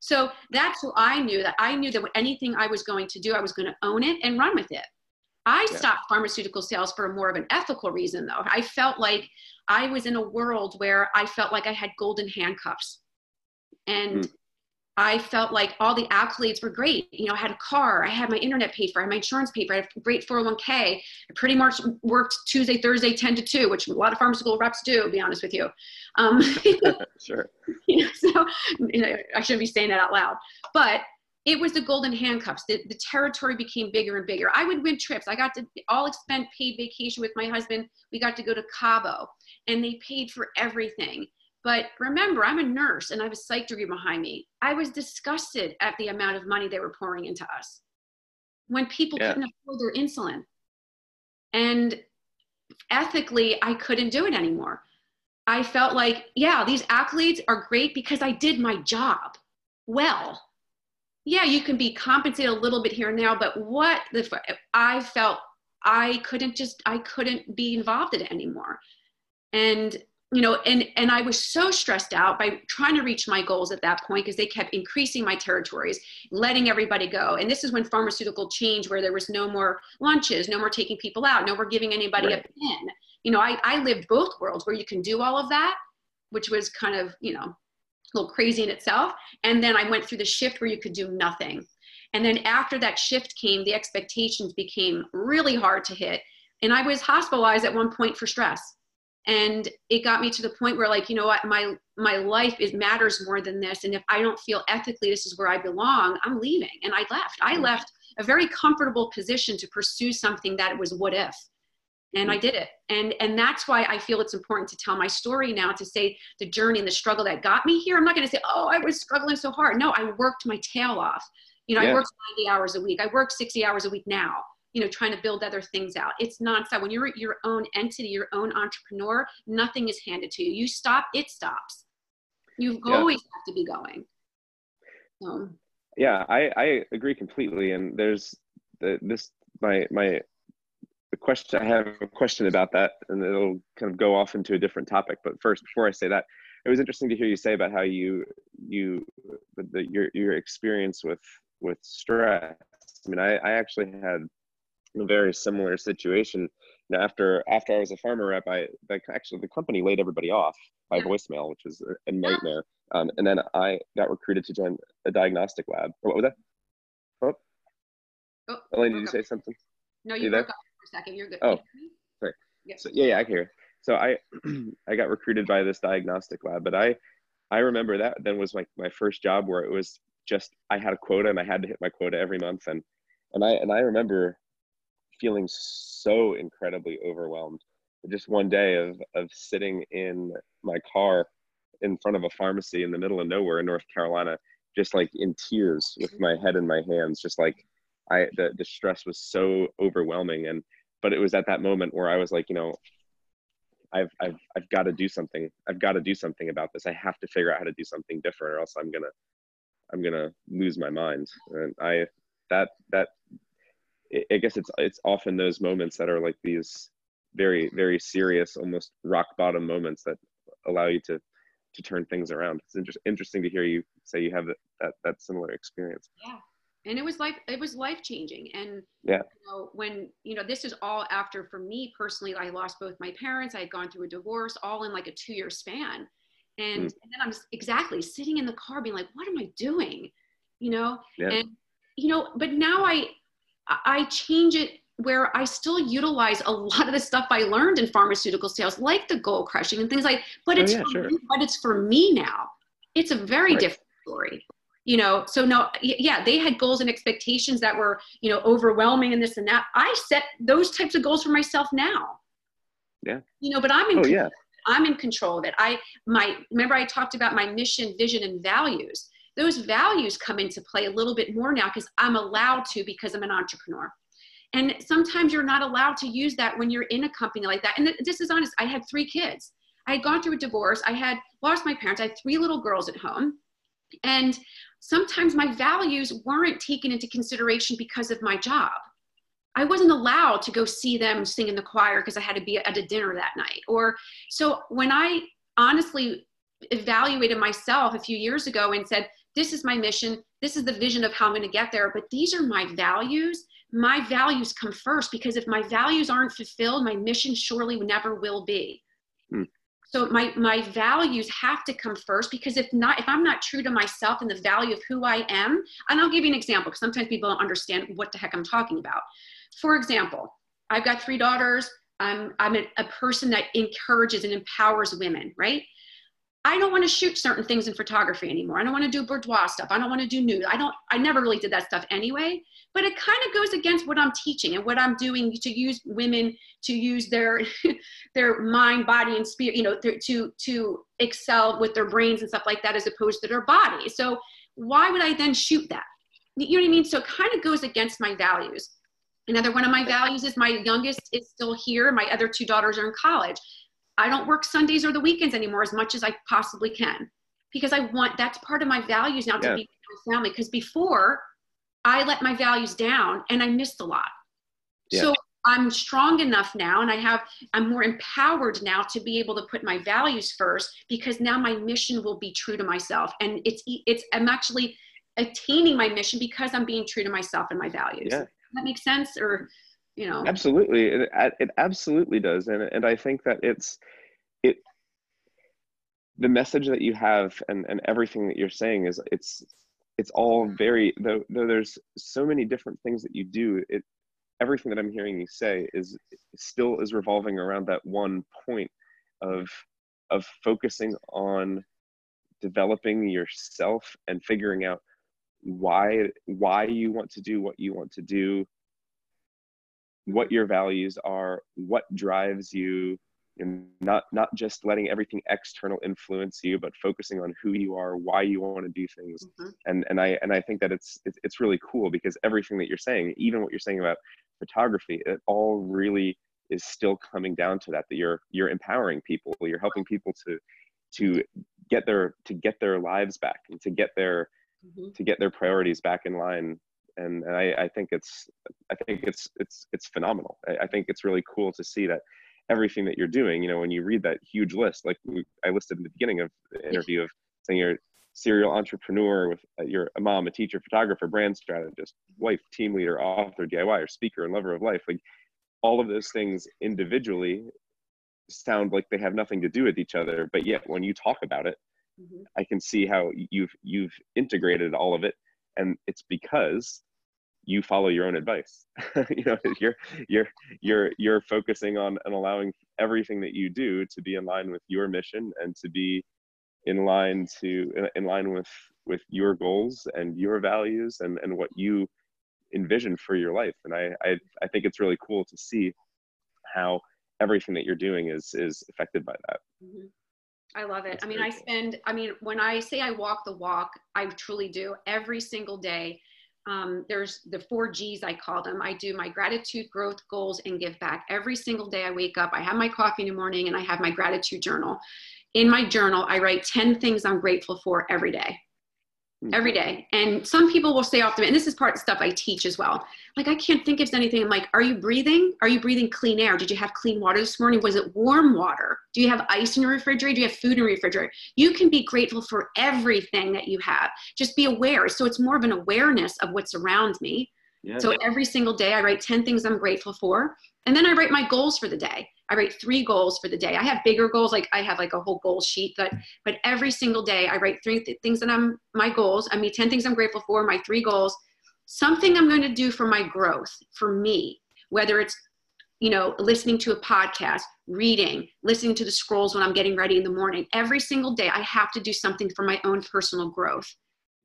So that's who I knew that I knew that anything I was going to do, I was going to own it and run with it. I yeah. stopped pharmaceutical sales for more of an ethical reason, though. I felt like I was in a world where I felt like I had golden handcuffs. And mm. I felt like all the accolades were great. You know, I had a car, I had my internet paid for, I had my insurance paid for, I had a great 401k. I pretty much worked Tuesday, Thursday, 10 to 2, which a lot of pharmaceutical reps do, to be honest with you. Um, sure. You know, so you know, I shouldn't be saying that out loud. But it was the golden handcuffs. The, the territory became bigger and bigger. I would win trips. I got to all expense paid vacation with my husband. We got to go to Cabo and they paid for everything. But remember, I'm a nurse and I have a psych degree behind me. I was disgusted at the amount of money they were pouring into us when people yeah. couldn't afford their insulin. And ethically, I couldn't do it anymore. I felt like, yeah, these accolades are great because I did my job well yeah, you can be compensated a little bit here and now, but what the I felt I couldn't just I couldn't be involved in it anymore. And you know and and i was so stressed out by trying to reach my goals at that point because they kept increasing my territories letting everybody go and this is when pharmaceutical change where there was no more lunches no more taking people out no more giving anybody right. a pin you know I, I lived both worlds where you can do all of that which was kind of you know a little crazy in itself and then i went through the shift where you could do nothing. And then after that shift came the expectations became really hard to hit and i was hospitalized at one point for stress. And it got me to the point where like you know what my my life is matters more than this and if i don't feel ethically this is where i belong i'm leaving. And i left. I mm. left a very comfortable position to pursue something that was what if and i did it. And and that's why i feel it's important to tell my story now to say the journey and the struggle that got me here. I'm not going to say oh i was struggling so hard. No i worked my tail off. You know yeah. i worked 90 hours a week. I work 60 hours a week now you know trying to build other things out. It's nonstop. When you're your own entity your own entrepreneur nothing is handed to you. You stop it stops. You yeah. always have to be going. Um, yeah i i agree completely. And there's the, this my my the question i have a question about that and it'll kind of go off into a different topic but first before i say that it was interesting to hear you say about how you you the, the your your experience with with stress i mean i i actually had a very similar situation. Know, after after I was a pharma rep, I the, actually the company laid everybody off by voicemail, which was a, nightmare. Um, and then I got recruited to join a diagnostic lab. What was that? Oh, oh Elaine, did you say something? No, you, you broke up for a second. You're good. Oh, sorry. Yeah. So, yeah, yeah, I hear. So I I got recruited by this diagnostic lab, but I I remember that then was my my first job where it was just I had a quota and I had to hit my quota every month and and I and I remember feeling so incredibly overwhelmed. Just one day of of sitting in my car in front of a pharmacy in the middle of nowhere in North Carolina, just like in tears with mm-hmm. my head in my hands, just like I the, the stress was so overwhelming. And but it was at that moment where I was like, you know, I've I've I've got to do something. I've got to do something about this. I have to figure out how to do something different, or else I'm gonna I'm gonna lose my mind. And I that that I guess it's it's often those moments that are like these very very serious, almost rock bottom moments that allow you to to turn things around. It's inter- interesting to hear you say you have that, that that similar experience. Yeah, and it was life it was life changing. And yeah, you know, when you know this is all after for me personally, I lost both my parents. I had gone through a divorce, all in like a two year span. And, mm. and then I'm exactly sitting in the car being like, what am I doing? You know, yeah. and you know, but now I I change it where I still utilize a lot of the stuff I learned in pharmaceutical sales, like the goal crushing and things like, but oh, it's, oh, yeah, sure. me, but it's for me now. It's a very right. different story, you know? So no, yeah, they had goals and expectations that were, you know, overwhelming and this and that. I set those types of goals for myself now. Yeah. You know, but I'm in, oh, yeah. I'm in control of it. I, my, remember I talked about my mission, vision, and values those values come into play a little bit more now because I'm allowed to because I'm an entrepreneur. And sometimes you're not allowed to use that when you're in a company like that. And this is honest, I had three kids. I had gone through a divorce. I had lost my parents. I had three little girls at home. And sometimes my values weren't taken into consideration because of my job. I wasn't allowed to go see them sing in the choir because I had to be at a dinner that night. Or so when I honestly evaluated myself a few years ago and said, this is my mission this is the vision of how i'm going to get there but these are my values my values come first because if my values aren't fulfilled my mission surely never will be. So my my values have to come first because if not if i'm not true to myself and the value of who i am and i'll give you an example because sometimes people don't understand what the heck i'm talking about. For example i've got three daughters. I'm i'm a, a person that encourages and empowers women right I don't want to shoot certain things in photography anymore. I don't want to do boudoir stuff. I don't want to do nude. I don't, I never really did that stuff anyway, but it kind of goes against what I'm teaching and what I'm doing to use women to use their, their mind, body, and spirit, you know, to, to excel with their brains and stuff like that, as opposed to their body. So why would I then shoot that? You know what I mean? So it kind of goes against my values. Another one of my values is my youngest is still here. My other two daughters are in college. I don't work Sundays or the weekends anymore as much as I possibly can because I want that's part of my values now to be with my family. Because before I let my values down and I missed a lot. Yeah. So I'm strong enough now and I have I'm more empowered now to be able to put my values first because now my mission will be true to myself and it's it's I'm actually attaining my mission because I'm being true to myself and my values. Yeah. Does that makes sense or you know Absolutely. It, it absolutely does and and I think that it's it the message that you have and and everything that you're saying is it's it's all very though though there's so many different things that you do it everything that i'm hearing you say is still is revolving around that one point of of focusing on developing yourself and figuring out why why you want to do what you want to do what your values are what drives you and not not just letting everything external influence you but focusing on who you are why you want to do things mm-hmm. and and i and i think that it's it's really cool because everything that you're saying even what you're saying about photography it all really is still coming down to that that you're you're empowering people you're helping people to to get their to get their lives back and to get their mm-hmm. to get their priorities back in line and, and I, I think it's I think it's it's it's phenomenal. I, I think it's really cool to see that everything that you're doing. You know, when you read that huge list, like I listed in the beginning of the interview of saying you're serial entrepreneur with uh, you're a mom, a teacher, photographer, brand strategist, wife, team leader, author, DIY, or speaker, and lover of life. Like all of those things individually sound like they have nothing to do with each other, but yet when you talk about it, mm-hmm. I can see how you've you've integrated all of it, and it's because you follow your own advice. You know you're you're you're you're focusing on and allowing everything that you do to be in line with your mission and to be in line to in line with with your goals and your values and and what you envision for your life. And i i, I think it's really cool to see how everything that you're doing is is affected by that. Mm-hmm. I love it. That's I mean, I spend, I mean, when I say I walk the walk, I truly do every single day um, there's the four G's I call them. I do my gratitude, growth, goals, and give back. Every single day I wake up, I have my coffee in the morning and I have my gratitude journal. In my journal, I write 10 things I'm grateful for every day Mm-hmm. every day. And some people will say often, and this is part of stuff I teach as well. Like, I can't think of anything. I'm like, are you breathing? Are you breathing clean air? Did you have clean water this morning? Was it warm water? Do you have ice in your refrigerator? Do you have food in your refrigerator? You can be grateful for everything that you have. Just be aware. So it's more of an awareness of what's around me. So every single day, I write 10 things I'm grateful for. And then I write my goals for the day. I write three goals for the day. I have bigger goals, like I have like a whole goal sheet, but hmm. but every single day I write three th- things that I'm my goals. I mean, ten things I'm grateful for, my three goals, something I'm going to do for my growth, for me, whether it's you know listening to a podcast, reading, listening to the scrolls when I'm getting ready in the morning. Every single day I have to do something for my own personal growth.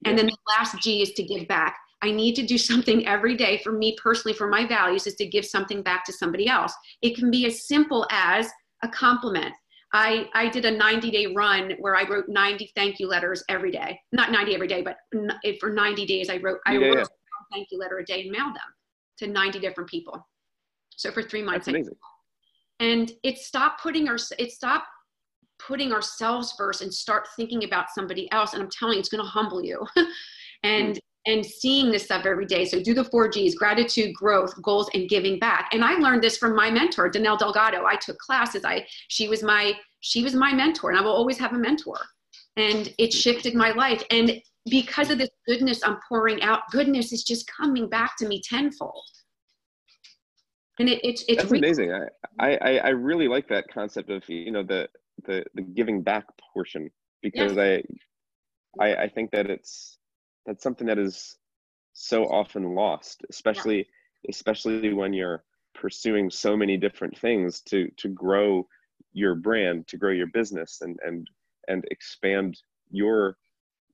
And then the last G is to give back. I need to do something every day for me personally, for my values, is to give something back to somebody else. It can be as simple as a compliment. I, I did a 90 day run where I wrote 90 thank you letters every day. Not 90 every day, but for 90 days, I wrote, I yeah, wrote yeah. a thank you letter a day and mailed them to 90 different people. So for three months. That's amazing. and it stopped putting our, it stopped putting ourselves first and start thinking about somebody else. And I'm telling you, it's going to humble you. and and seeing this stuff every day. So do the four G's, gratitude, growth, goals, and giving back. And I learned this from my mentor, Danelle Delgado. I took classes. I she was my she was my mentor, and I will always have a mentor. And it shifted my life. And because of this goodness I'm pouring out, goodness is just coming back to me tenfold. And it, it's it's That's amazing. I, I I really like that concept of you know the the the giving back portion because yes. I I I think that it's that's something that is so often lost especially yeah. especially when you're pursuing so many different things to to grow your brand to grow your business and and and expand your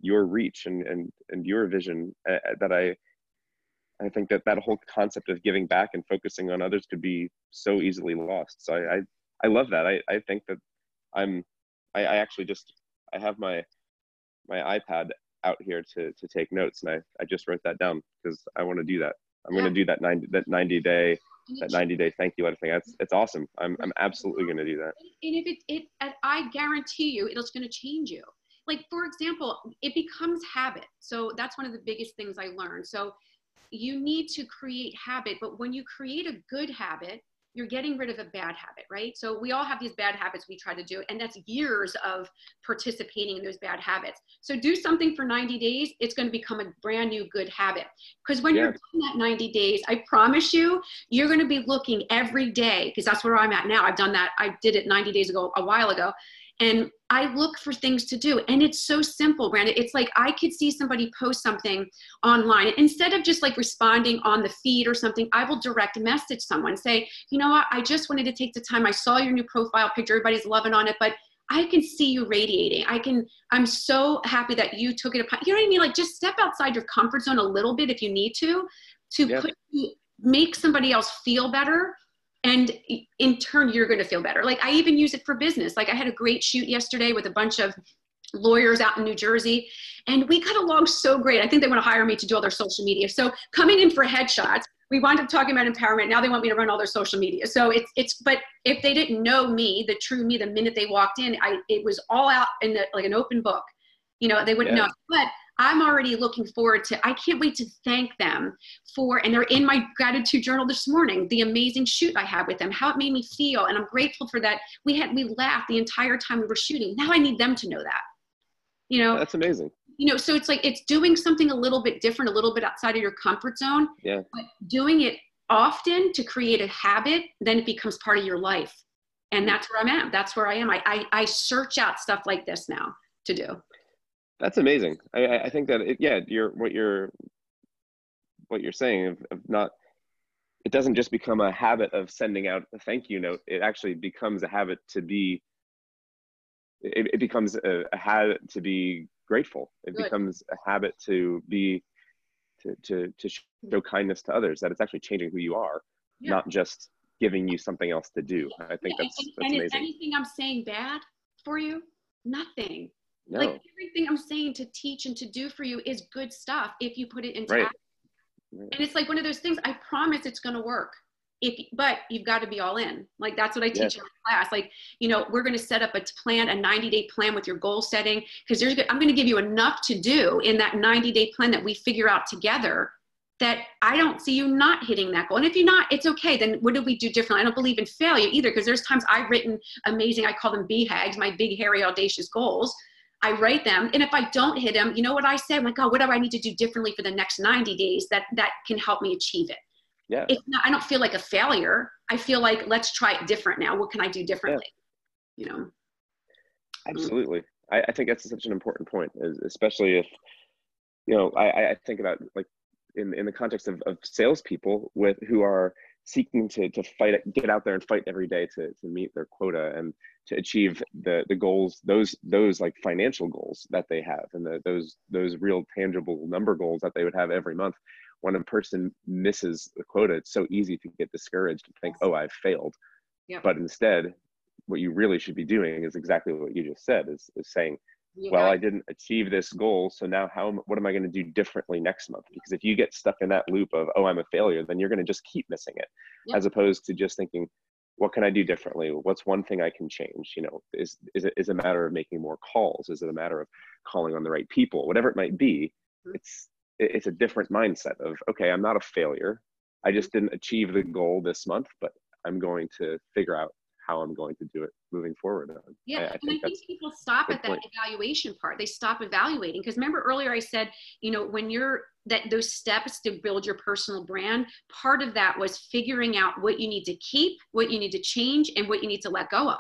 your reach and and and your vision uh, that i i think that that whole concept of giving back and focusing on others could be so easily lost so i i, I love that i i think that i'm I, I actually just i have my my ipad out here to to take notes, and I I just wrote that down because I want to do that. I'm yeah. going to do that 90 that 90 day that 90 day thank you letter thing. That's it's awesome. I'm I'm absolutely going to do that. And if it it I guarantee you, it's going to change you. Like for example, it becomes habit. So that's one of the biggest things I learned. So you need to create habit, but when you create a good habit, you're getting rid of a bad habit, right? So we all have these bad habits we try to do, and that's years of participating in those bad habits. So do something for 90 days, it's going to become a brand new good habit. Because when yeah. you're doing that 90 days, I promise you, you're going to be looking every day, because that's where I'm at now. I've done that, I did it 90 days ago, a while ago. And I look for things to do. And it's so simple, Brandon. It's like I could see somebody post something online. Instead of just like responding on the feed or something, I will direct message someone, say, you know what, I just wanted to take the time. I saw your new profile picture, everybody's loving on it, but I can see you radiating. I can, I'm so happy that you took it upon, you know what I mean? Like just step outside your comfort zone a little bit if you need to, to put, make somebody else feel better and in turn you're going to feel better. Like i even use it for business. Like i had a great shoot yesterday with a bunch of lawyers out in new jersey and we got along so great. I think they want to hire me to do all their social media. So coming in for headshots we wound up talking about empowerment. Now they want me to run all their social media. So it's it's but if they didn't know me the true me the minute they walked in i it was all out in the, like an open book. You know they wouldn't yeah. know. But I'm already looking forward to, I can't wait to thank them for, and they're in my gratitude journal this morning, the amazing shoot I had with them, how it made me feel. And I'm grateful for that. We had, we laughed the entire time we were shooting. Now I need them to know that, you know? That's amazing. You know, so it's like, it's doing something a little bit different, a little bit outside of your comfort zone. Yeah. But doing it often to create a habit, then it becomes part of your life. And that's where I'm at. That's where I am. I, I, I search out stuff like this now to do. That's amazing. I, I think that it, yeah, you're what you're what you're saying of, of not it doesn't just become a habit of sending out a thank you note. It actually becomes a habit to be it, it becomes a, a, habit to be grateful. It Good. becomes a habit to be to, to to show kindness to others that it's actually changing who you are, yeah. not just giving you something else to do. I think yeah, that's, and, that's and amazing. is anything I'm saying bad for you? Nothing. No. Like everything I'm saying to teach and to do for you is good stuff if you put it into right. action. And it's like one of those things, I promise it's going to work. If, but you've got to be all in. Like that's what I teach yes. in class. Like, you know, we're going to set up a plan, a 90 day plan with your goal setting. Cause there's, I'm going to give you enough to do in that 90 day plan that we figure out together that I don't see you not hitting that goal. And if you're not, it's okay. Then what do we do differently? I don't believe in failure either. Cause there's times I've written amazing, I call them BHAGs, my big, hairy, audacious goals I write them. And if I don't hit them, you know what I say? I'm like, oh, what do I need to do differently for the next 90 days that that can help me achieve it? Yeah. It's not, I don't feel like a failure. I feel like let's try it different now. What can I do differently? Yeah. You know. Mm. Absolutely. I, I, think that's such an important point, especially if you know, I, I think about like in in the context of, of salespeople with who are seeking to to fight get out there and fight every day to to meet their quota and to achieve the the goals those those like financial goals that they have and the, those those real tangible number goals that they would have every month when a person misses the quota it's so easy to get discouraged and think oh i've failed yep. but instead what you really should be doing is exactly what you just said is, is saying well i didn't achieve this goal so now how what am i going to do differently next month because if you get stuck in that loop of oh i'm a failure then you're going to just keep missing it yep. as opposed to just thinking what can i do differently? What's one thing i can change? You know is is it is a matter of making more calls? Is it a matter of calling on the right people? Whatever it might be mm-hmm. it's it's a different mindset of okay i'm not a failure. I just didn't achieve the goal this month but i'm going to figure out how I'm going to do it moving forward. Yeah, I, I think, I think people stop at that point. evaluation part. They stop evaluating because remember earlier I said, you know, when you're that those steps to build your personal brand, part of that was figuring out what you need to keep, what you need to change, and what you need to let go of.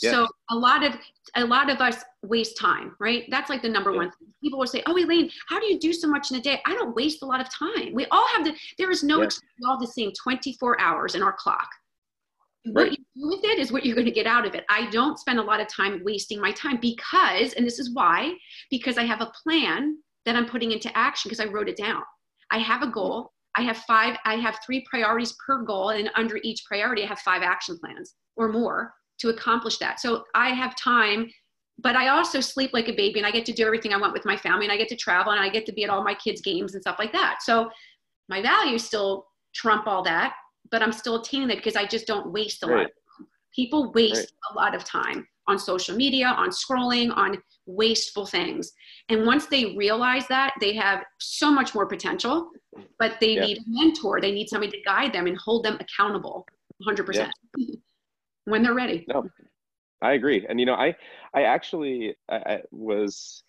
Yeah. So a lot of a lot of us waste time, right? That's like the number yeah. one thing. People will say, "Oh, Elaine, how do you do so much in a day?" I don't waste a lot of time. We all have the. There is no yeah. all the same 24 hours in our clock. Right. What you do with it is what you're going to get out of it. I don't spend a lot of time wasting my time because, and this is why, because I have a plan that I'm putting into action because I wrote it down. I have a mm-hmm. goal. I have five, I have three priorities per goal, and under each priority, I have five action plans or more to accomplish that. So I have time, but I also sleep like a baby and I get to do everything I want with my family and I get to travel and I get to be at all my kids' games and stuff like that. So my values still trump all that but I'm still attaining it because I just don't waste a right. lot. People waste right. a lot of time on social media, on scrolling, on wasteful things. And once they realize that, they have so much more potential but they Yeah. need a mentor. They need somebody to guide them and hold them accountable 100% when they're ready. No, I agree. And you know, I I actually I, I was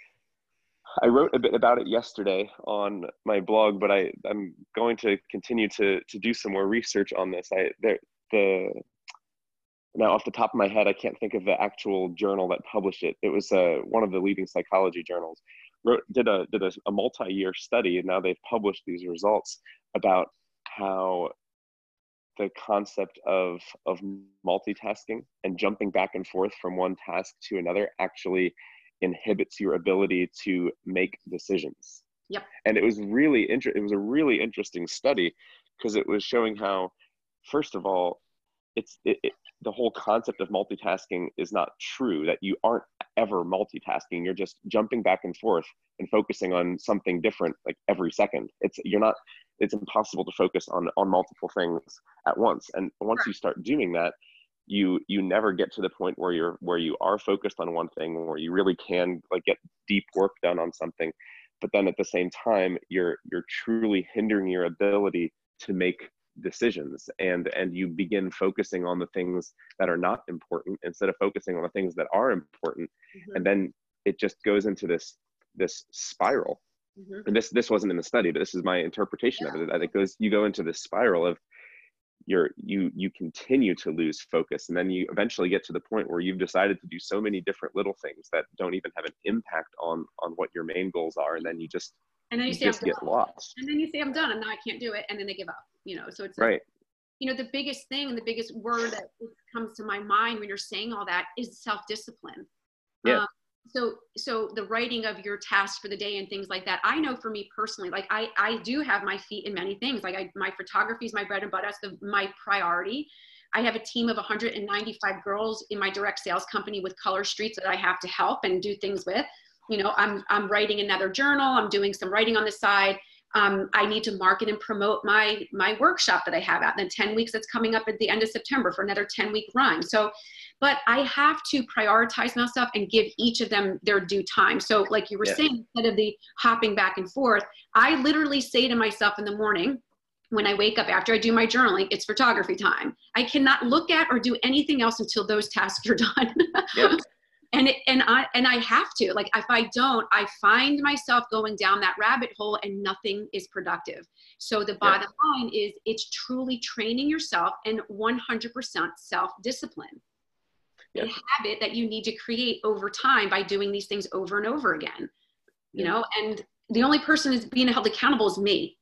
I wrote a bit about it yesterday on my blog, but I I'm going to continue to to do some more research on this. I there the now off the top of my head, I can't think of the actual journal that published it. It was uh, one of the leading psychology journals. Wrote did a did a, a multi-year study, and now they've published these results about how the concept of of multitasking and jumping back and forth from one task to another actually inhibits your ability to make decisions. Yep. And it was really inter- it was a really interesting study because it was showing how first of all it's it, it, the whole concept of multitasking is not true that you aren't ever multitasking you're just jumping back and forth and focusing on something different like every second it's you're not it's impossible to focus on on multiple things at once and once you start doing that you you never get to the point where you're where you are focused on one thing where you really can like get deep work done on something but then at the same time you're you're truly hindering your ability to make decisions and and you begin focusing on the things that are not important instead of focusing on the things that are important Mhm. and then it just goes into this this spiral Mhm. and this this wasn't in the study but this is my interpretation of it that it goes you go into this spiral of you're you you continue to lose focus and then you eventually get to the point where you've decided to do so many different little things that don't even have an impact on on what your main goals are and then you just And then you you say, I'm just get done. lost And then you say, I'm done. And now I can't do it. And then they give up, you know? So it's like, right you know, the biggest thing and the biggest word that comes to my mind when you're saying all that is self-discipline. Yeah. Um, so, so the writing of your tasks for the day and things like that, I know for me personally, like I, I do have my feet in many things. Like I, my photography is my bread and butter. That's the, my priority. I have a team of 195 girls in my direct sales company with color streets that I have to help and do things with. You know, I'm, I'm writing another journal. I'm doing some writing on the side um, I need to market and promote my my workshop that I have out in the 10 weeks that's coming up at the end of September for another 10 week run. So, but I have to prioritize myself and give each of them their due time. So, like you were Yeah. saying, instead of the hopping back and forth, I literally say to myself in the morning, when I wake up after I do my journaling, it's photography time. I cannot look at or do anything else until those tasks are done. And it, and I and I have to like if I don't, I find myself going down that rabbit hole and nothing is productive. So the bottom line is it's truly training yourself and 100% self discipline. Yeah. A habit that you need to create over time by doing these things over and over again. You know, and the only person is being held accountable is me.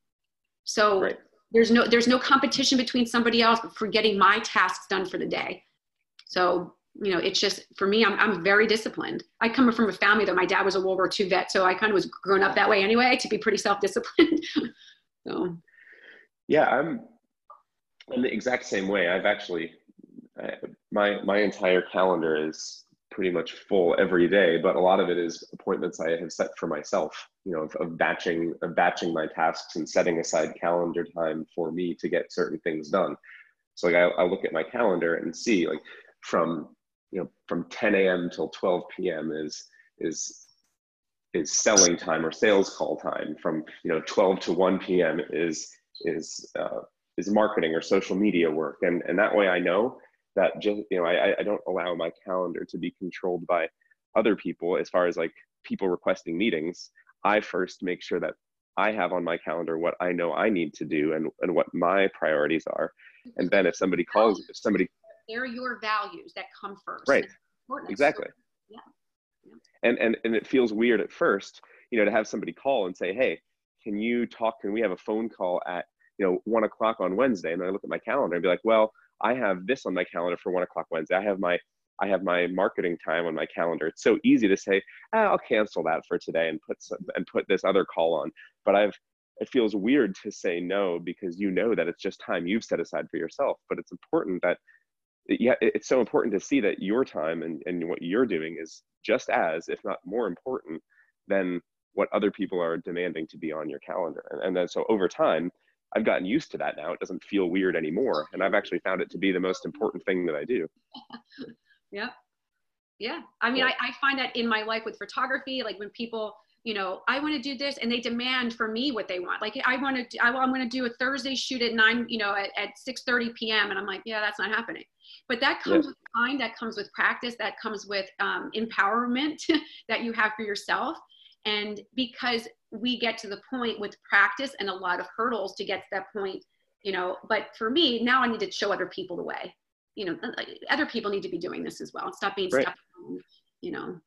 So Right. there's no there's no competition between somebody else for getting my tasks done for the day. So you know, it's just for me, I'm I'm very disciplined. I come from a family that my dad was a World War II vet, so I kind of was grown up that way anyway to be pretty self disciplined. so Yeah, I'm in the exact same way. I've actually I, my my entire calendar is pretty much full every day, but a lot of it is appointments I have set for myself. You know, of, of batching of batching my tasks and setting aside calendar time for me to get certain things done. So like I, I look at my calendar and see like from you know from 10 a.m. till 12 p.m. is is is selling time or sales call time. From you know 12 to 1 p.m. is is uh, is marketing or social media work, and and that way I know that just you know I I don't allow my calendar to be controlled by other people as far as like people requesting meetings. I first make sure that I have on my calendar what I know I need to do and and what my priorities are, and then if somebody calls, if somebody they're your values that come first. Right. Exactly Yeah. and and and it feels weird at first you know to have somebody call and say hey can you talk can we have a phone call at you know one o'clock on wednesday and i look at my calendar and be like well i have this on my calendar for one o'clock wednesday. I have my i have my marketing time on my calendar. It's so easy to say ah, i'll cancel that for today and put some, and put this other call on. But i've it feels weird to say no because you know that it's just time you've set aside for yourself. But it's important that yeah it's so important to see that your time and, and what you're doing is just as if not more important than what other people are demanding to be on your calendar. And, and then so over time i've gotten used to that now it doesn't feel weird anymore and i've actually found it to be the most important thing that i do Yeah. Yeah. I mean, Yeah. I, I find that in my life with photography, like when people, you know, I want to do this, and they demand for me what they want. Like I want to, I, am going to do a Thursday shoot at nine, you know, at, at 6:30 p.m. And I'm like, yeah, that's not happening. But that comes with time, that comes with practice, that comes with um, empowerment that you have for yourself. And because we get to the point with practice and a lot of hurdles to get to that point, you know. But for me, now I need to show other people the way. You know, uh, uh, other people need to be doing this as well. Stop being right. stuck, you know.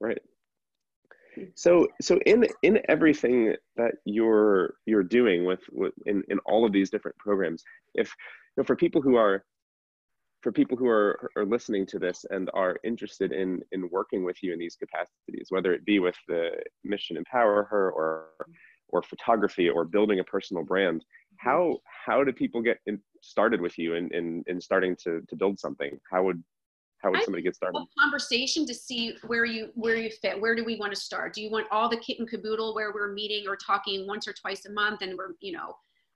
Right. Hmm. So, so in in everything that you're you're doing with, with in in all of these different programs, if you know, for people who are for people who are, are listening to this and are interested in in working with you in these capacities, whether it be with the mission Empower Her or or photography or building a personal brand, mm-hmm. how how do people get in, started with you in, in in starting to to build something? How would how would somebody get started? conversation to see where you where you fit. Where do we want to start? Do you want all the kit and caboodle where we're meeting or talking once or twice a month and we're you know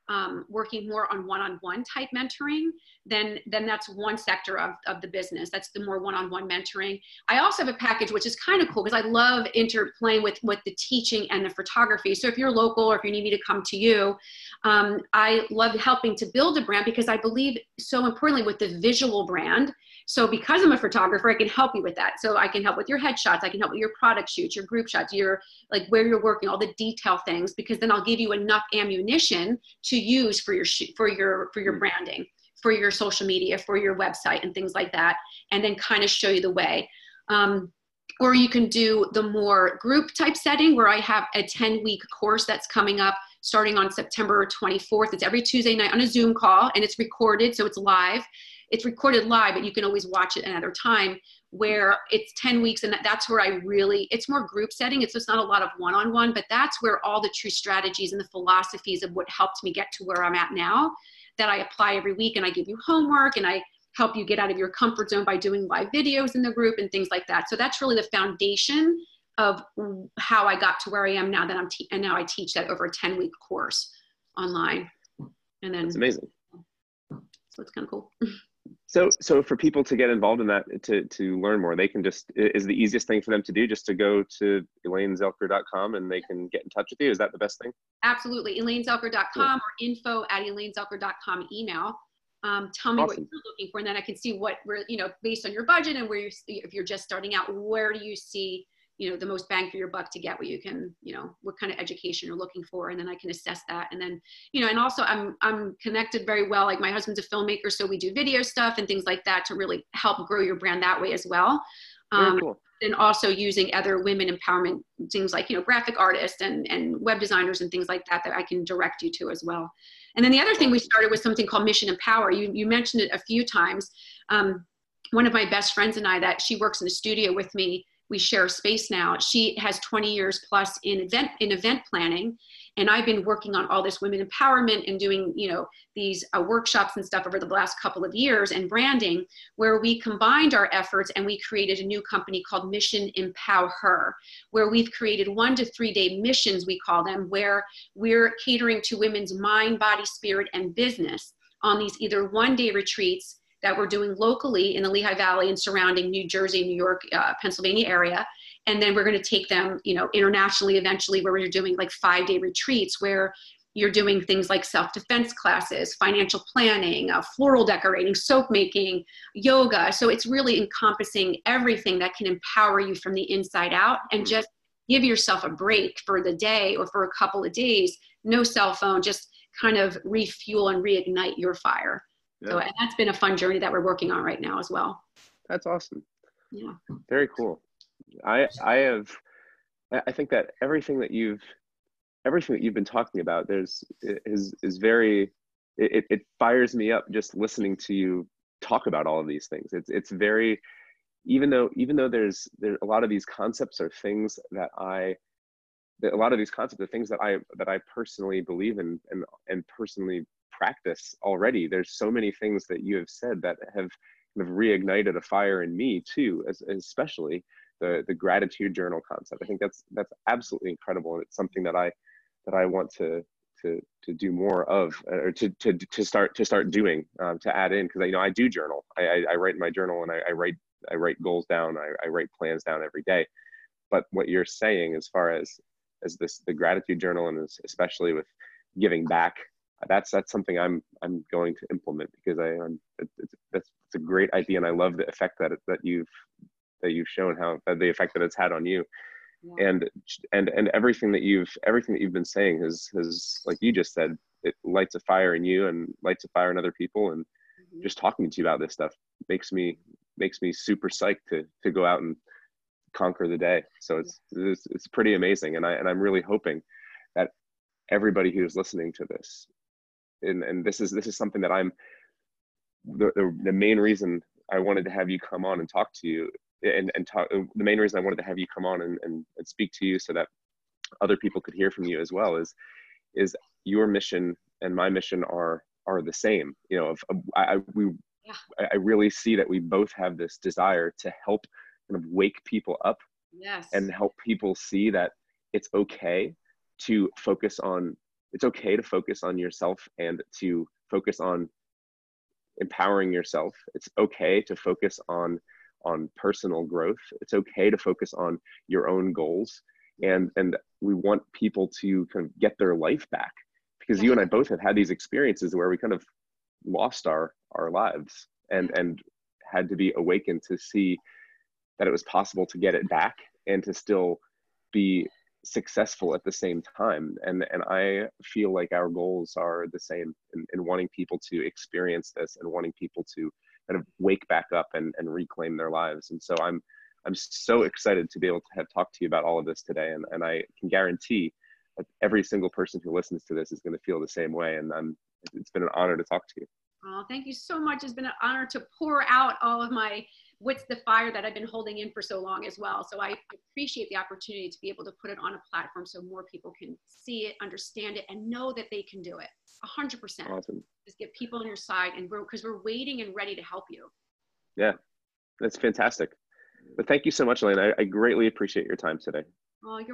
um, working more on one-on-one type mentoring, then then that's one sector of, of the business. That's the more one-on-one mentoring. I also have a package which is kind of cool because I love interplaying with with the teaching and the photography. So if you're local or if you need me to come to you, um, I love helping to build a brand because I believe so importantly with the visual brand so because I'm a photographer, I can help you with that. So I can help with your headshots. I can help with your product shoots, your group shots, your like where you're working, all the detail things, because then I'll give you enough ammunition to use for your shoot, for your for your branding, for your social media, for your website, and things like that, and then kind of show you the way. Um, or you can do the more group type setting where I have a 10 week course that's coming up starting on September 24th. It's every Tuesday night on a Zoom call and it's recorded, so it's live it's recorded live, but you can always watch it another time where it's 10 weeks and that's where I really, it's more group setting. It's just not a lot of one-on-one, but that's where all the true strategies and the philosophies of what helped me get to where I'm at now that I apply every week and I give you homework and I help you get out of your comfort zone by doing live videos in the group and things like that. So that's really the foundation of how I got to where I am now that I'm, te- and now I teach that over a 10 week course online. And then it's amazing. So it's kind of cool. So, so for people to get involved in that, to, to learn more, they can just, is the easiest thing for them to do just to go to elainezelker.com and they can get in touch with you? Is that the best thing? Absolutely. elainezelker.com cool. or info at elainezelker.com email. Um, tell me awesome. what you're looking for and then I can see what we're, you know, based on your budget and where you, if you're just starting out, where do you see you know the most bang for your buck to get what you can you know what kind of education you're looking for and then i can assess that and then you know and also i'm i'm connected very well like my husband's a filmmaker so we do video stuff and things like that to really help grow your brand that way as well. Um, cool. and also using other women empowerment things like you know graphic artists and and web designers and things like that that i can direct you to as well. And then the other thing we started was something called mission empower you you mentioned it a few times. Um, one of my best friends and i that she works in the studio with me we share space now. She has 20 years plus in event in event planning, and I've been working on all this women empowerment and doing you know these uh, workshops and stuff over the last couple of years and branding, where we combined our efforts and we created a new company called Mission Empower Her, where we've created one to three day missions we call them, where we're catering to women's mind, body, spirit, and business on these either one day retreats that we're doing locally in the Lehigh Valley and surrounding New Jersey, New York, uh, Pennsylvania area. And then we're going to take them, you know, internationally eventually where we're doing like five day retreats where you're doing things like self-defense classes, financial planning, uh, floral decorating, soap making, yoga. So it's really encompassing everything that can empower you from the inside out and just give yourself a break for the day or for a couple of days. No cell phone, just kind of refuel and reignite your fire. Yeah. So, and that's been a fun journey that we're working on right now as well. That's awesome. Yeah. Very cool. I I have I think that everything that you've everything that you've been talking about there's is is very it, it fires me up just listening to you talk about all of these things. It's it's very even though even though there's there a lot of these concepts are things that I a lot of these concepts are things that I that I personally believe in and and personally practice already. There's so many things that you have said that have kind of reignited a fire in me too, as, especially the the gratitude journal concept. I think that's that's absolutely incredible, and it's something that I that I want to to to do more of, or to to to start to start doing um, to add in because you know I do journal. I, I, I write in my journal and I, I write I write goals down. I, I write plans down every day but what you're saying as far as as this the gratitude journal and especially with giving back that's that's something i'm i'm going to implement because i am it's, it's, it's a great idea and i love the effect that it, that you've that you've shown how the effect that it's had on you yeah. and and and everything that you've everything that you've been saying has has like you just said it lights a fire in you and lights a fire in other people and mm-hmm. just talking to you about this stuff makes me makes me super psyched to to go out and conquer the day so it's it's, it's pretty amazing and i and i'm really hoping that everybody who's listening to this and and this is this is something that i'm the, the, the main reason i wanted to have you come on and talk to you and and talk the main reason i wanted to have you come on and, and, and speak to you so that other people could hear from you as well is is your mission and my mission are are the same you know if i, I we yeah. i really see that we both have this desire to help kind of wake people up yes. and help people see that it's okay to focus on it's okay to focus on yourself and to focus on empowering yourself. It's okay to focus on on personal growth. It's okay to focus on your own goals. And and we want people to kind of get their life back because you and I both have had these experiences where we kind of lost our our lives and and had to be awakened to see that it was possible to get it back and to still be successful at the same time and and i feel like our goals are the same in, in wanting people to experience this and wanting people to kind of wake back up and, and reclaim their lives and so i'm i'm so excited to be able to have talked to you about all of this today and, and i can guarantee that every single person who listens to this is going to feel the same way and i'm it's been an honor to talk to you Oh, thank you so much. It's been an honor to pour out all of my what's the fire that I've been holding in for so long as well. So I appreciate the opportunity to be able to put it on a platform so more people can see it, understand it, and know that they can do it. A hundred percent. Awesome. Just get people on your side, and we're because we're waiting and ready to help you. Yeah, that's fantastic. But thank you so much, Elaine. I, I greatly appreciate your time today. Oh, you're